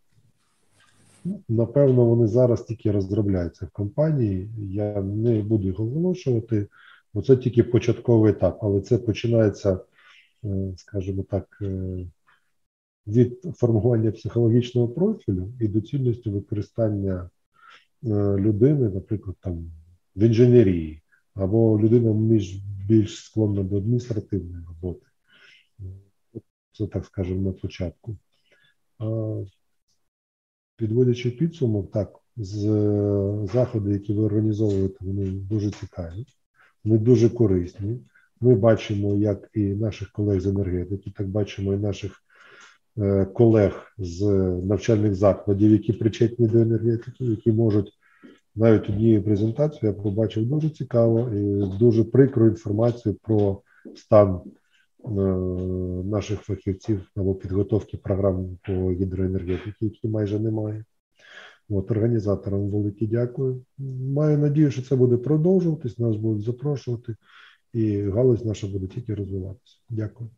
Ну, напевно, вони зараз тільки розробляються в компанії. Я не буду їх оголошувати, бо це тільки початковий етап, але це починається скажімо так, від формування психологічного профілю і доцільності використання людини, наприклад, там в інженерії, або людина більш, більш склонна до адміністративної роботи. Це так скажемо на початку. Підводячи підсумок, так, з заходи, які ви організовуєте, вони дуже цікаві, вони дуже корисні. Ми бачимо, як і наших колег з енергетики, так бачимо і наших е, колег з навчальних закладів, які причетні до енергетики, які можуть навіть однією презентацією я побачив дуже цікаво і дуже прикру інформацію про стан е, наших фахівців або підготовки програм по гідроенергетиці, які майже немає. От, Організаторам велике дякую. Маю надію, що це буде продовжуватись, нас будуть запрошувати, і галузь наша буде тільки розвиватися. Дякую.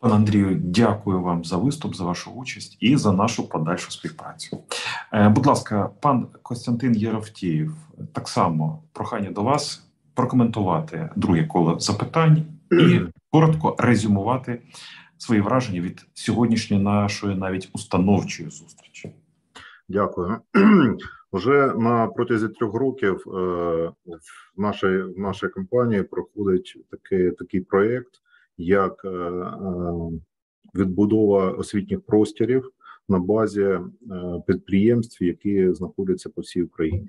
Пане Андрію, дякую вам за виступ, за вашу участь і за нашу подальшу співпрацю. Е, будь ласка, пан Костянтин Єровтієв, так само прохання до вас прокоментувати друге коло запитань і *clears throat* коротко резюмувати свої враження від сьогоднішньої нашої навіть установчої зустрічі. Дякую. *clears throat* Вже на протязі трьох років е, в нашій в нашій компанії проходить такий такий проєкт, як е, е, відбудова освітніх просторів на базі підприємств, які знаходяться по всій Україні.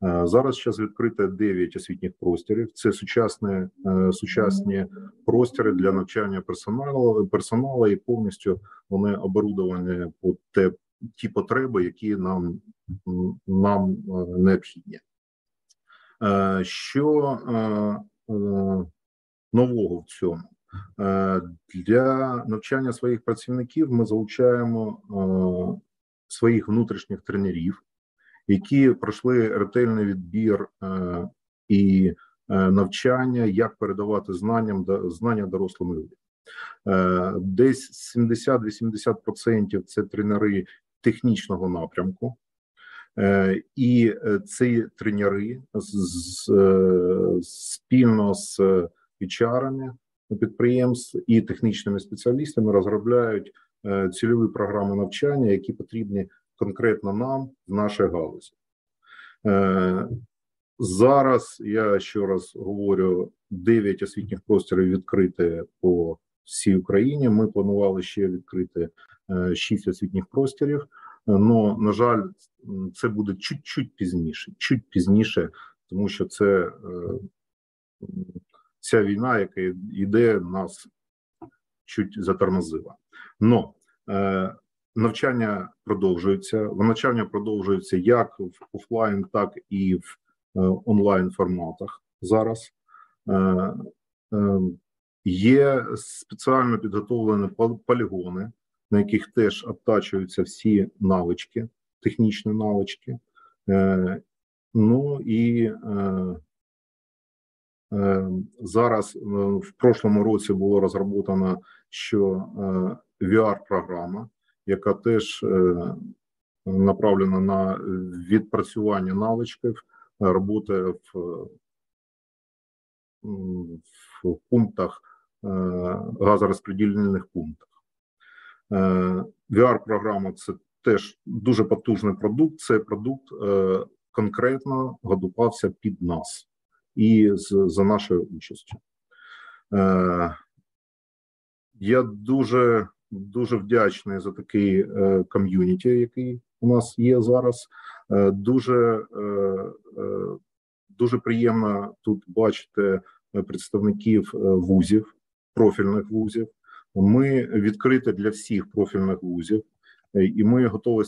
Зараз зараз відкрите 9 освітніх просторів. Це сучасні сучасні простори для навчання персоналу персоналу і повністю вони оборудовані по те ті потреби, які нам нам е, необхідні. Е, що е, нового в цьому? Для навчання своїх працівників ми залучаємо своїх внутрішніх тренерів, які пройшли ретельний відбір і навчання, як передавати знанням знання дорослим людям. Десь 70-80% це тренери технічного напрямку, е, і е, ці тренери е, спільно з HR-ами підприємств і технічними спеціалістами розробляють цільові програми навчання, які потрібні конкретно нам в нашій галузі. Зараз я ще раз говорю: 9 освітніх просторів відкрити по всій Україні. Ми планували ще відкрити шість освітніх просторів. Но на жаль, це буде чуть-чуть пізніше, чуть пізніше, тому що це е, ця війна, яка йде, нас чуть затормозила. Но е, навчання продовжується. Навчання продовжується як в офлайн, так і в онлайн форматах зараз. Є спеціально підготовлені полігони на яких теж обтачуються всі навички, технічні навички. Е, Ну і е, е, зараз в прошлому році було розроблено що VR-програма, яка теж направлена на відпрацювання навичків роботи в, в пунктах газорозподільних пунктах. Е, VR-програма це теж дуже потужний продукт. Цей продукт е, конкретно готувався під нас і за нашою участю. Е, я дуже дуже вдячний за такий ком'юніті, який у нас є зараз. Дуже дуже приємно тут бачити представників вузів, профільних вузів. Ми відкриті для всіх профільних вузів, е, і ми готові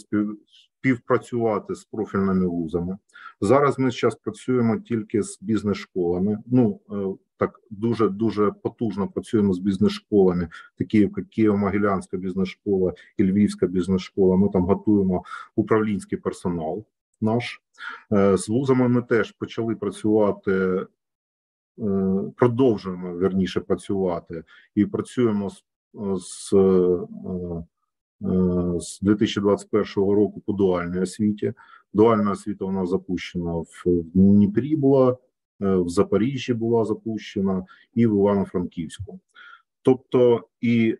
співпрацювати з профільними вузами. Зараз ми зараз працюємо тільки з бізнес-школами. Ну е, так дуже дуже потужно працюємо з бізнес-школами, такі як Києво-Могилянська бізнес-школа і Львівська бізнес-школа. Ми там готуємо управлінський персонал. Наш е, з вузами ми теж почали працювати. Продовжуємо верніше працювати і працюємо з з е, е, з 2021 року по дуальній освіті. Дуальна освіта нас запущена в Дніпрі, була е, в Запоріжжі була запущена і в Івано-Франківську. Тобто, і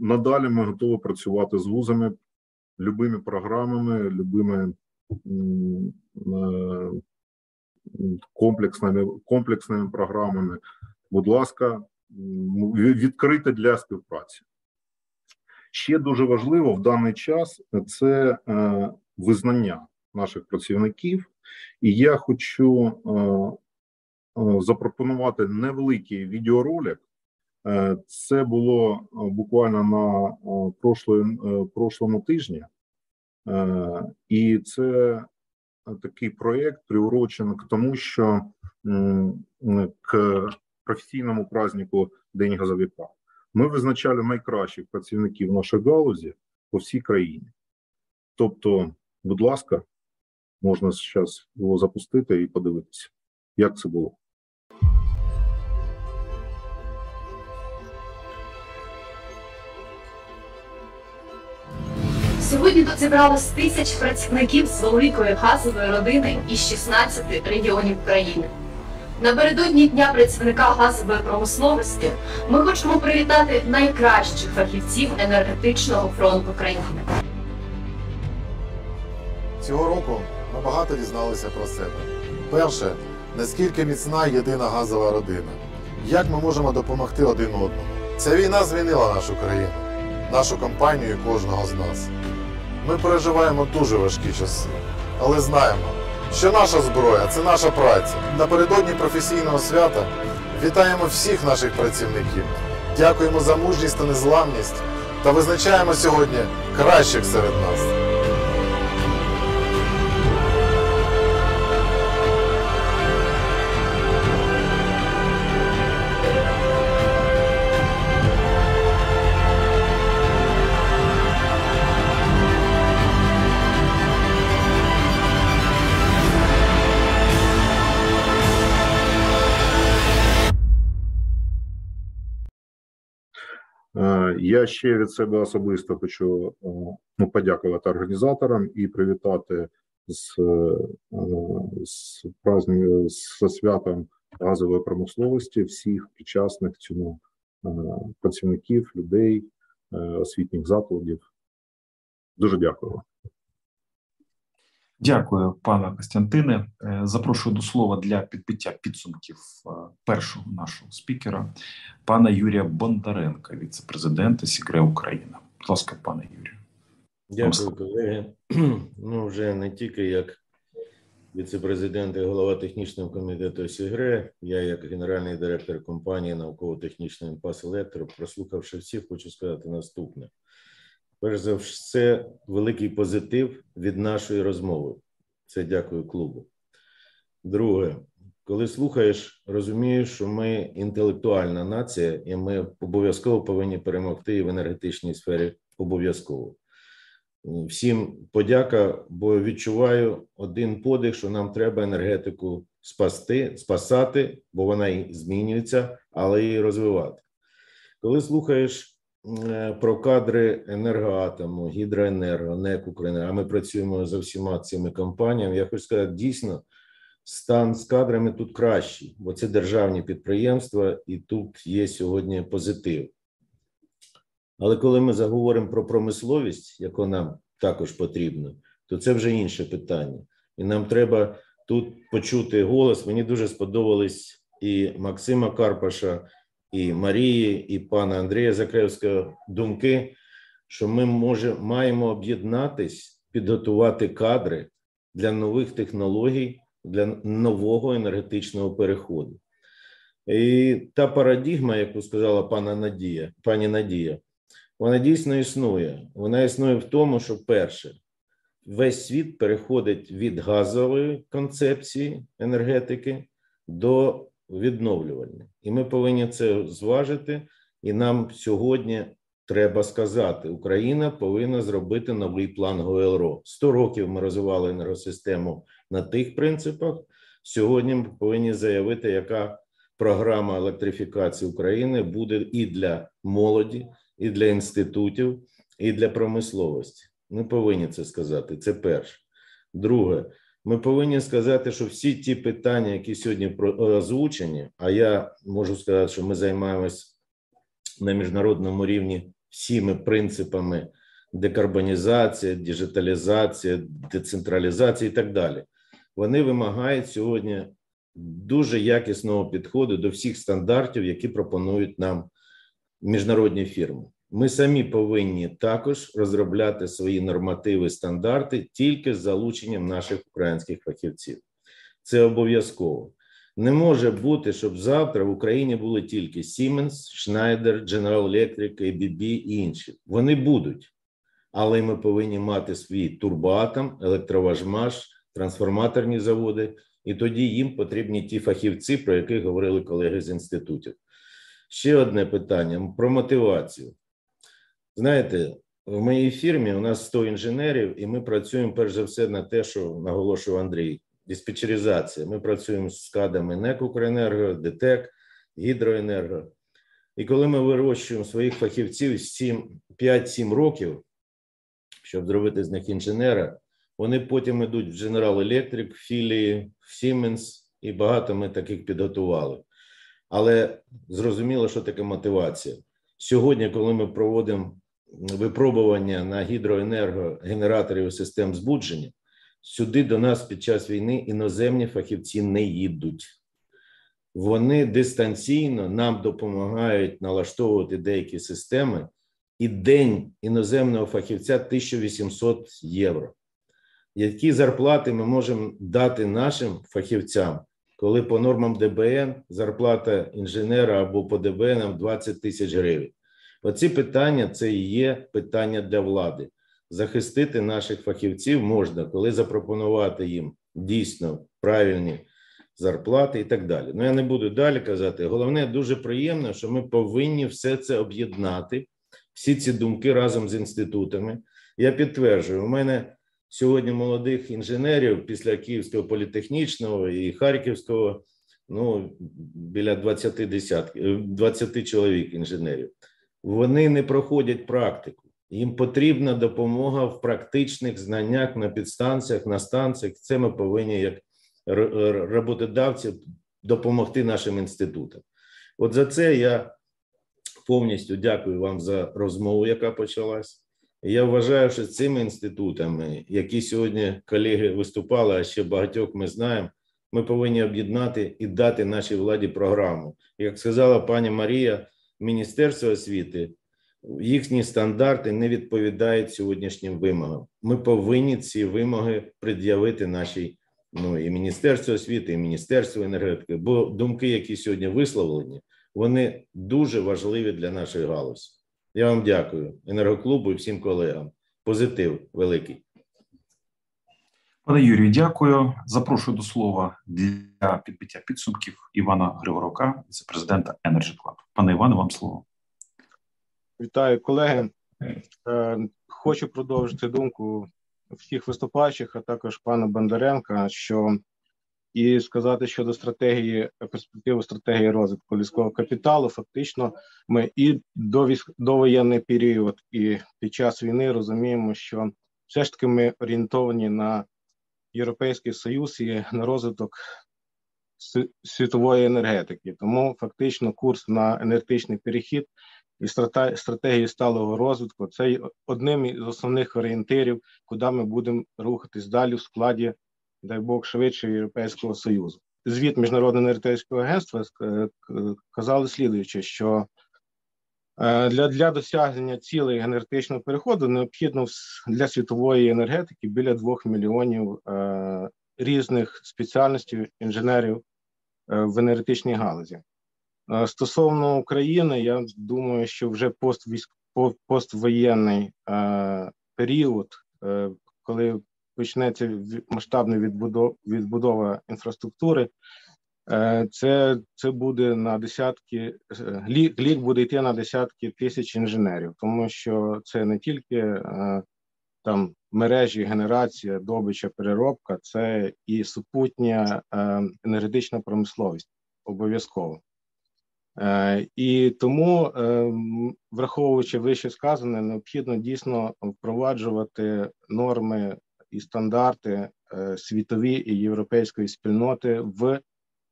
надалі ми готові працювати з вузами любими програмами, любими комплексними комплексними програмами. Будь ласка, відкрите для співпраці. Ще дуже важливо в даний час це е, визнання наших працівників, і я хочу е, е, запропонувати невеликий відеоролик. Це було буквально на прошлому тижні, і це такий проєкт приурочений к тому, що к професійному празднику День газовика ми визначали найкращих працівників нашої галузі по всій країні. Тобто, будь ласка, можна зараз його запустити і подивитися, як це було. Сьогодні тут зібралось тисяч працівників з великої газової родини із 16 регіонів країни. Напередодні дня працівника газової промисловості ми хочемо привітати найкращих фахівців енергетичного фронту країни. Цього року ми багато дізналися про себе. Перше, наскільки міцна єдина газова родина, як ми можемо допомогти один одному. Ця війна змінила нашу країну, нашу компанію і кожного з нас. Ми переживаємо дуже важкі часи, але знаємо, що наша зброя це наша праця. Напередодні професійного свята вітаємо всіх наших працівників, дякуємо за мужність та незламність та визначаємо сьогодні кращих серед нас. Я ще від себе особисто хочу е, ну, подякувати організаторам і привітати з е, з праздник, з святом газової промисловості всіх причасних цьому е, працівників, людей, освітніх закладів. Дуже дякую. Дякую, пане Костянтине. Е, запрошую до слова для підбиття підсумків е, першого нашого спікера, пана Юрія Бондаренка, віце-президента Сігре Україна. Будь ласка, пане Юрію. Дякую, колеги. *clears throat* Ну, вже не тільки як віце-президент і голова технічного комітету Сігре, я, як генеральний директор компанії науково-технічної імпас Електро, прослухавши всіх, хочу сказати наступне. Перш за все, великий позитив від нашої розмови. Це дякую клубу. Друге, коли слухаєш, розумієш, що ми інтелектуальна нація, і ми обов'язково повинні перемогти і в енергетичній сфері обов'язково. Всім подяка, бо відчуваю один подих, що нам треба енергетику спасти, спасати, бо вона і змінюється, але і розвивати. Коли слухаєш про кадри енергоатому, гідроенерго, НЕК України, а ми працюємо за всіма цими компаніями. Я хочу сказати, дійсно стан з кадрами тут кращий, бо це державні підприємства, і тут є сьогодні позитив. Але коли ми заговоримо про промисловість, яку нам також потрібно, то це вже інше питання. І нам треба тут почути голос. Мені дуже сподобались і Максима Карпаша, і Марії, і пана Андрія Закревського думки, що ми може, маємо об'єднатись, підготувати кадри для нових технологій, для нового енергетичного переходу. І та парадігма, яку сказала пана Надія, пані Надія, вона дійсно існує. Вона існує в тому, що перше, весь світ переходить від газової концепції енергетики до відновлювальні, і ми повинні це зважити. І нам сьогодні треба сказати: Україна повинна зробити новий план ГОЛРО. 100 років ми розвивали енергосистему на тих принципах. Сьогодні ми повинні заявити, яка програма електрифікації України буде і для молоді, і для інститутів, і для промисловості. Ми повинні це сказати. Це перше. Друге. Ми повинні сказати, що всі ті питання, які сьогодні озвучені, а я можу сказати, що ми займаємось на міжнародному рівні всіми принципами декарбонізація, діджиталізація, децентралізація і так далі. Вони вимагають сьогодні дуже якісного підходу до всіх стандартів, які пропонують нам міжнародні фірми. Ми самі повинні також розробляти свої нормативи, стандарти тільки з залученням наших українських фахівців. Це обов'язково. Не може бути, щоб завтра в Україні були тільки Siemens, Schneider, General Electric, ABB і інші. Вони будуть, але ми повинні мати свій турбоатом, електроважмаш, трансформаторні заводи, і тоді їм потрібні ті фахівці, про яких говорили колеги з інститутів. Ще одне питання про мотивацію. Знаєте, в моїй фірмі у нас 100 інженерів, і ми працюємо перш за все на те, що наголошував Андрій. Диспетчеризація. Ми працюємо з скадами НЕК «Укренерго», ДТЕК, Гідроенерго. І коли ми вирощуємо своїх фахівців 5-7 років, щоб зробити з них інженера, вони потім йдуть в General Electric, філії, в Siemens, і багато ми таких підготували. Але зрозуміло, що таке мотивація. Сьогодні, коли ми проводимо випробування на гідроенерго генераторів систем збудження, сюди до нас під час війни іноземні фахівці не їдуть. Вони дистанційно нам допомагають налаштовувати деякі системи, і день іноземного фахівця 1800 євро. Які зарплати ми можемо дати нашим фахівцям, коли по нормам ДБН зарплата інженера або по ДБН 20 тисяч гривень? Оці питання це і є питання для влади. Захистити наших фахівців можна, коли запропонувати їм дійсно правильні зарплати і так далі. Ну я не буду далі казати. Головне, дуже приємно, що ми повинні все це об'єднати, всі ці думки разом з інститутами. Я підтверджую, у мене сьогодні молодих інженерів після Київського політехнічного і Харківського, ну біля 20 десятків, 20 чоловік інженерів. Вони не проходять практику. Їм потрібна допомога в практичних знаннях на підстанціях, на станціях. Це ми повинні, як роботодавці, допомогти нашим інститутам. От за це я повністю дякую вам за розмову, яка почалась. Я вважаю, що цими інститутами, які сьогодні колеги виступали, а ще багатьох ми знаємо, ми повинні об'єднати і дати нашій владі програму. Як сказала пані Марія, Міністерство освіти їхні стандарти не відповідають сьогоднішнім вимогам. Ми повинні ці вимоги пред'явити нашій ну і Міністерству освіти, і Міністерству енергетики. Бо думки, які сьогодні висловлені, вони дуже важливі для нашої галузі. Я вам дякую, енергоклубу і всім колегам. Позитив великий. Пане Юрію, дякую. Запрошую до слова для підбиття підсумків Івана Григорука, віце-президента Energy Club. Пане Іване, вам слово. Вітаю колеги. Е, хочу продовжити думку всіх виступаючих, а також пана Бондаренка, що і сказати щодо стратегії перспективи стратегії розвитку людського капіталу. Фактично, ми і до довоєнний період, і під час війни розуміємо, що все ж таки ми орієнтовані на Європейський Союз і на розвиток світової енергетики. Тому фактично курс на енергетичний перехід і стратегії сталого розвитку це одним із основних орієнтирів, куди ми будемо рухатись далі в складі, дай Бог, швидше Європейського Союзу. Звіт Міжнародного енергетичного агентства казали слідуючи, що е, для для досягнення цілей енергетичного переходу необхідно для світової енергетики біля 2 мільйонів е, різних спеціальностей інженерів е, в енергетичній галузі. Е, стосовно України, я думаю, що вже поствоєнний е, період, е, коли почнеться масштабна відбудова, відбудова інфраструктури, е, це це буде на десятки лік, лік буде йти на десятки тисяч інженерів, тому що це не тільки е, там мережі, генерація, добича, переробка, це і супутня е, енергетична промисловість обов'язково. Е, і тому, е, враховуючи вище сказане, необхідно дійсно впроваджувати норми і стандарти е, світові і європейської спільноти в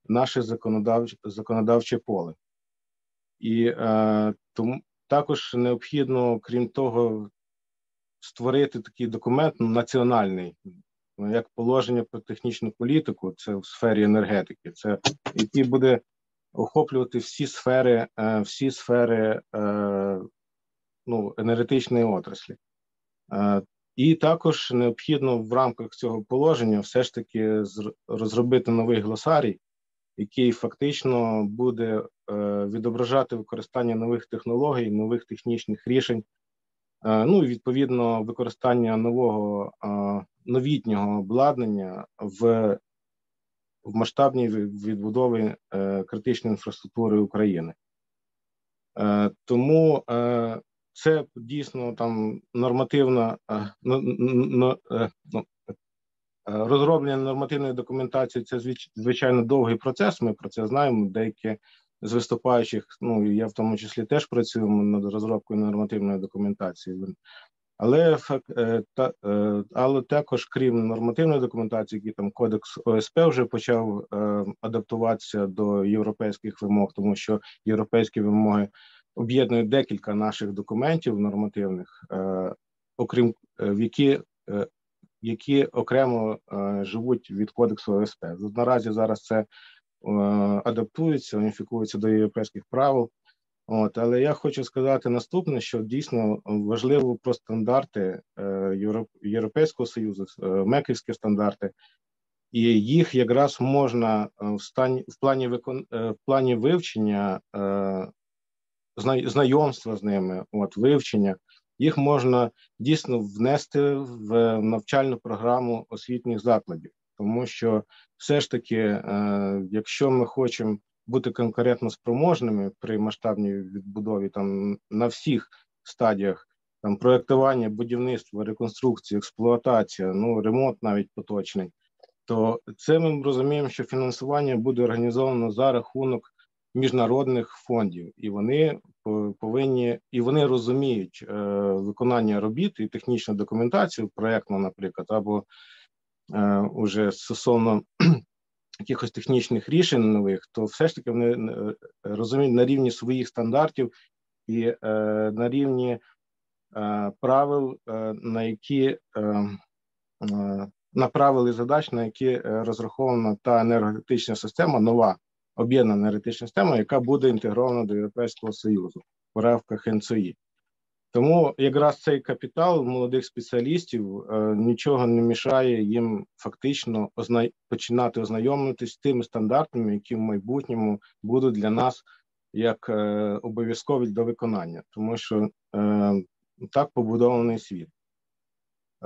наше законодавче законодавче поле. І е, тому також необхідно, крім того, створити такий документ національний, як положення про технічну політику, це в сфері енергетики, це який буде охоплювати всі сфери, е, всі сфери е, ну, енергетичної отраслі. Е, і також необхідно в рамках цього положення все ж таки розробити новий глосарій, який фактично буде відображати використання нових технологій, нових технічних рішень, ну і відповідно використання нового новітнього обладнання в в масштабній відбудові е, критичної інфраструктури України. Е, тому е, це дійсно там нормативна ну, розроблення нормативної документації. Це звичайно довгий процес. Ми про це знаємо. Деякі з виступаючих, ну я в тому числі теж працюю над розробкою нормативної документації. Але е, е, але також, крім нормативної документації, які там кодекс ОСП вже почав е, адаптуватися до європейських вимог, тому що європейські вимоги об'єднують декілька наших документів нормативних, окрім в які які окремо живуть від кодексу ОСП. Наразі зараз це адаптується, уніфікується до європейських правил. От, але я хочу сказати наступне: що дійсно важливо про стандарти е, Європейського союзу, е, меківські стандарти, і їх якраз можна е, в стані в плані викон е, в плані вивчення, е, знайомства з ними, от вивчення, їх можна дійсно внести в навчальну програму освітніх закладів, тому що все ж таки, е, якщо ми хочемо бути конкурентно спроможними при масштабній відбудові там на всіх стадіях там проектування, будівництво, реконструкція, експлуатація, ну ремонт навіть поточний, то це ми розуміємо, що фінансування буде організовано за рахунок міжнародних фондів, і вони повинні і вони розуміють е, виконання робіт і технічну документацію, проектну, наприклад, або е, уже стосовно *clears throat* якихось технічних рішень нових, то все ж таки вони е, розуміють на рівні своїх стандартів і на рівні правил, на які е, е, на задач, на які розрахована та енергетична система, нова об'єднана енергетична система, яка буде інтегрована до Європейського Союзу в рамках НЦІ. Тому якраз цей капітал молодих спеціалістів е, нічого не мішає їм фактично озна... починати ознайомитись з тими стандартами, які в майбутньому будуть для нас як е, обов'язкові до виконання, тому що е, так побудований світ.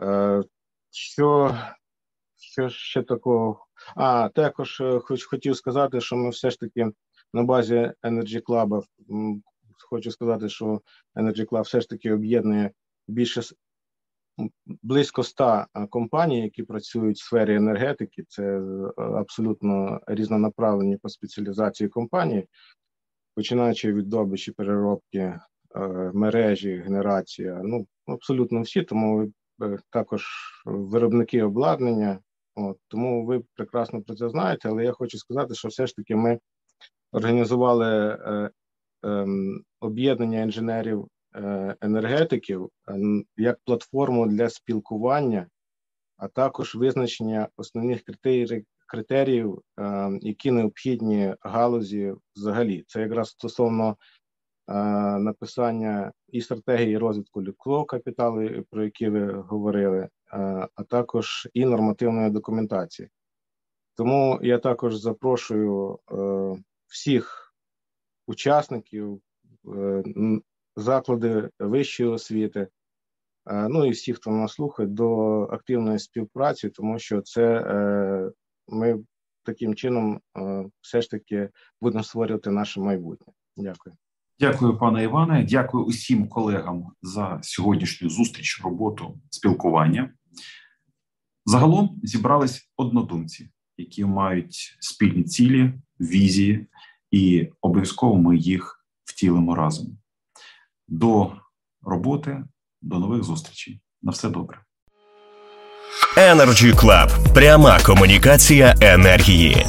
Е, Що що ще такого? А також е, хоч хотів сказати, що ми все ж таки на базі Energy Club хочу сказати, що Energy Club все ж таки об'єднує більше близько ста компаній, які працюють в сфері енергетики. Це е, абсолютно різнонаправлені по спеціалізації компанії, починаючи від добичі переробки е, мережі, генерація. Ну абсолютно всі, тому е, також виробники обладнання. От, Тому ви прекрасно про це знаєте, але я хочу сказати, що все ж таки ми організували Ем, об'єднання інженерів е, енергетиків ем, як платформу для спілкування, а також визначення основних критерій, критеріїв, ем, які необхідні галузі взагалі. Це якраз стосовно е, написання і стратегії розвитку людського капіталу, про які ви говорили, е, а також і нормативної документації. Тому я також запрошую всіх учасників, е, заклади вищої освіти, е, ну і всіх, хто нас слухає, до активної співпраці, тому що це е, ми таким чином все ж таки будемо створювати наше майбутнє. Дякую. Дякую, пане Іване. Дякую усім колегам за сьогоднішню зустріч, роботу, спілкування. Загалом зібрались однодумці, які мають спільні цілі, візії і обов'язково ми їх втілимо разом. До роботи, до нових зустрічей. На все добре. Energy Club. пряма комунікація енергії.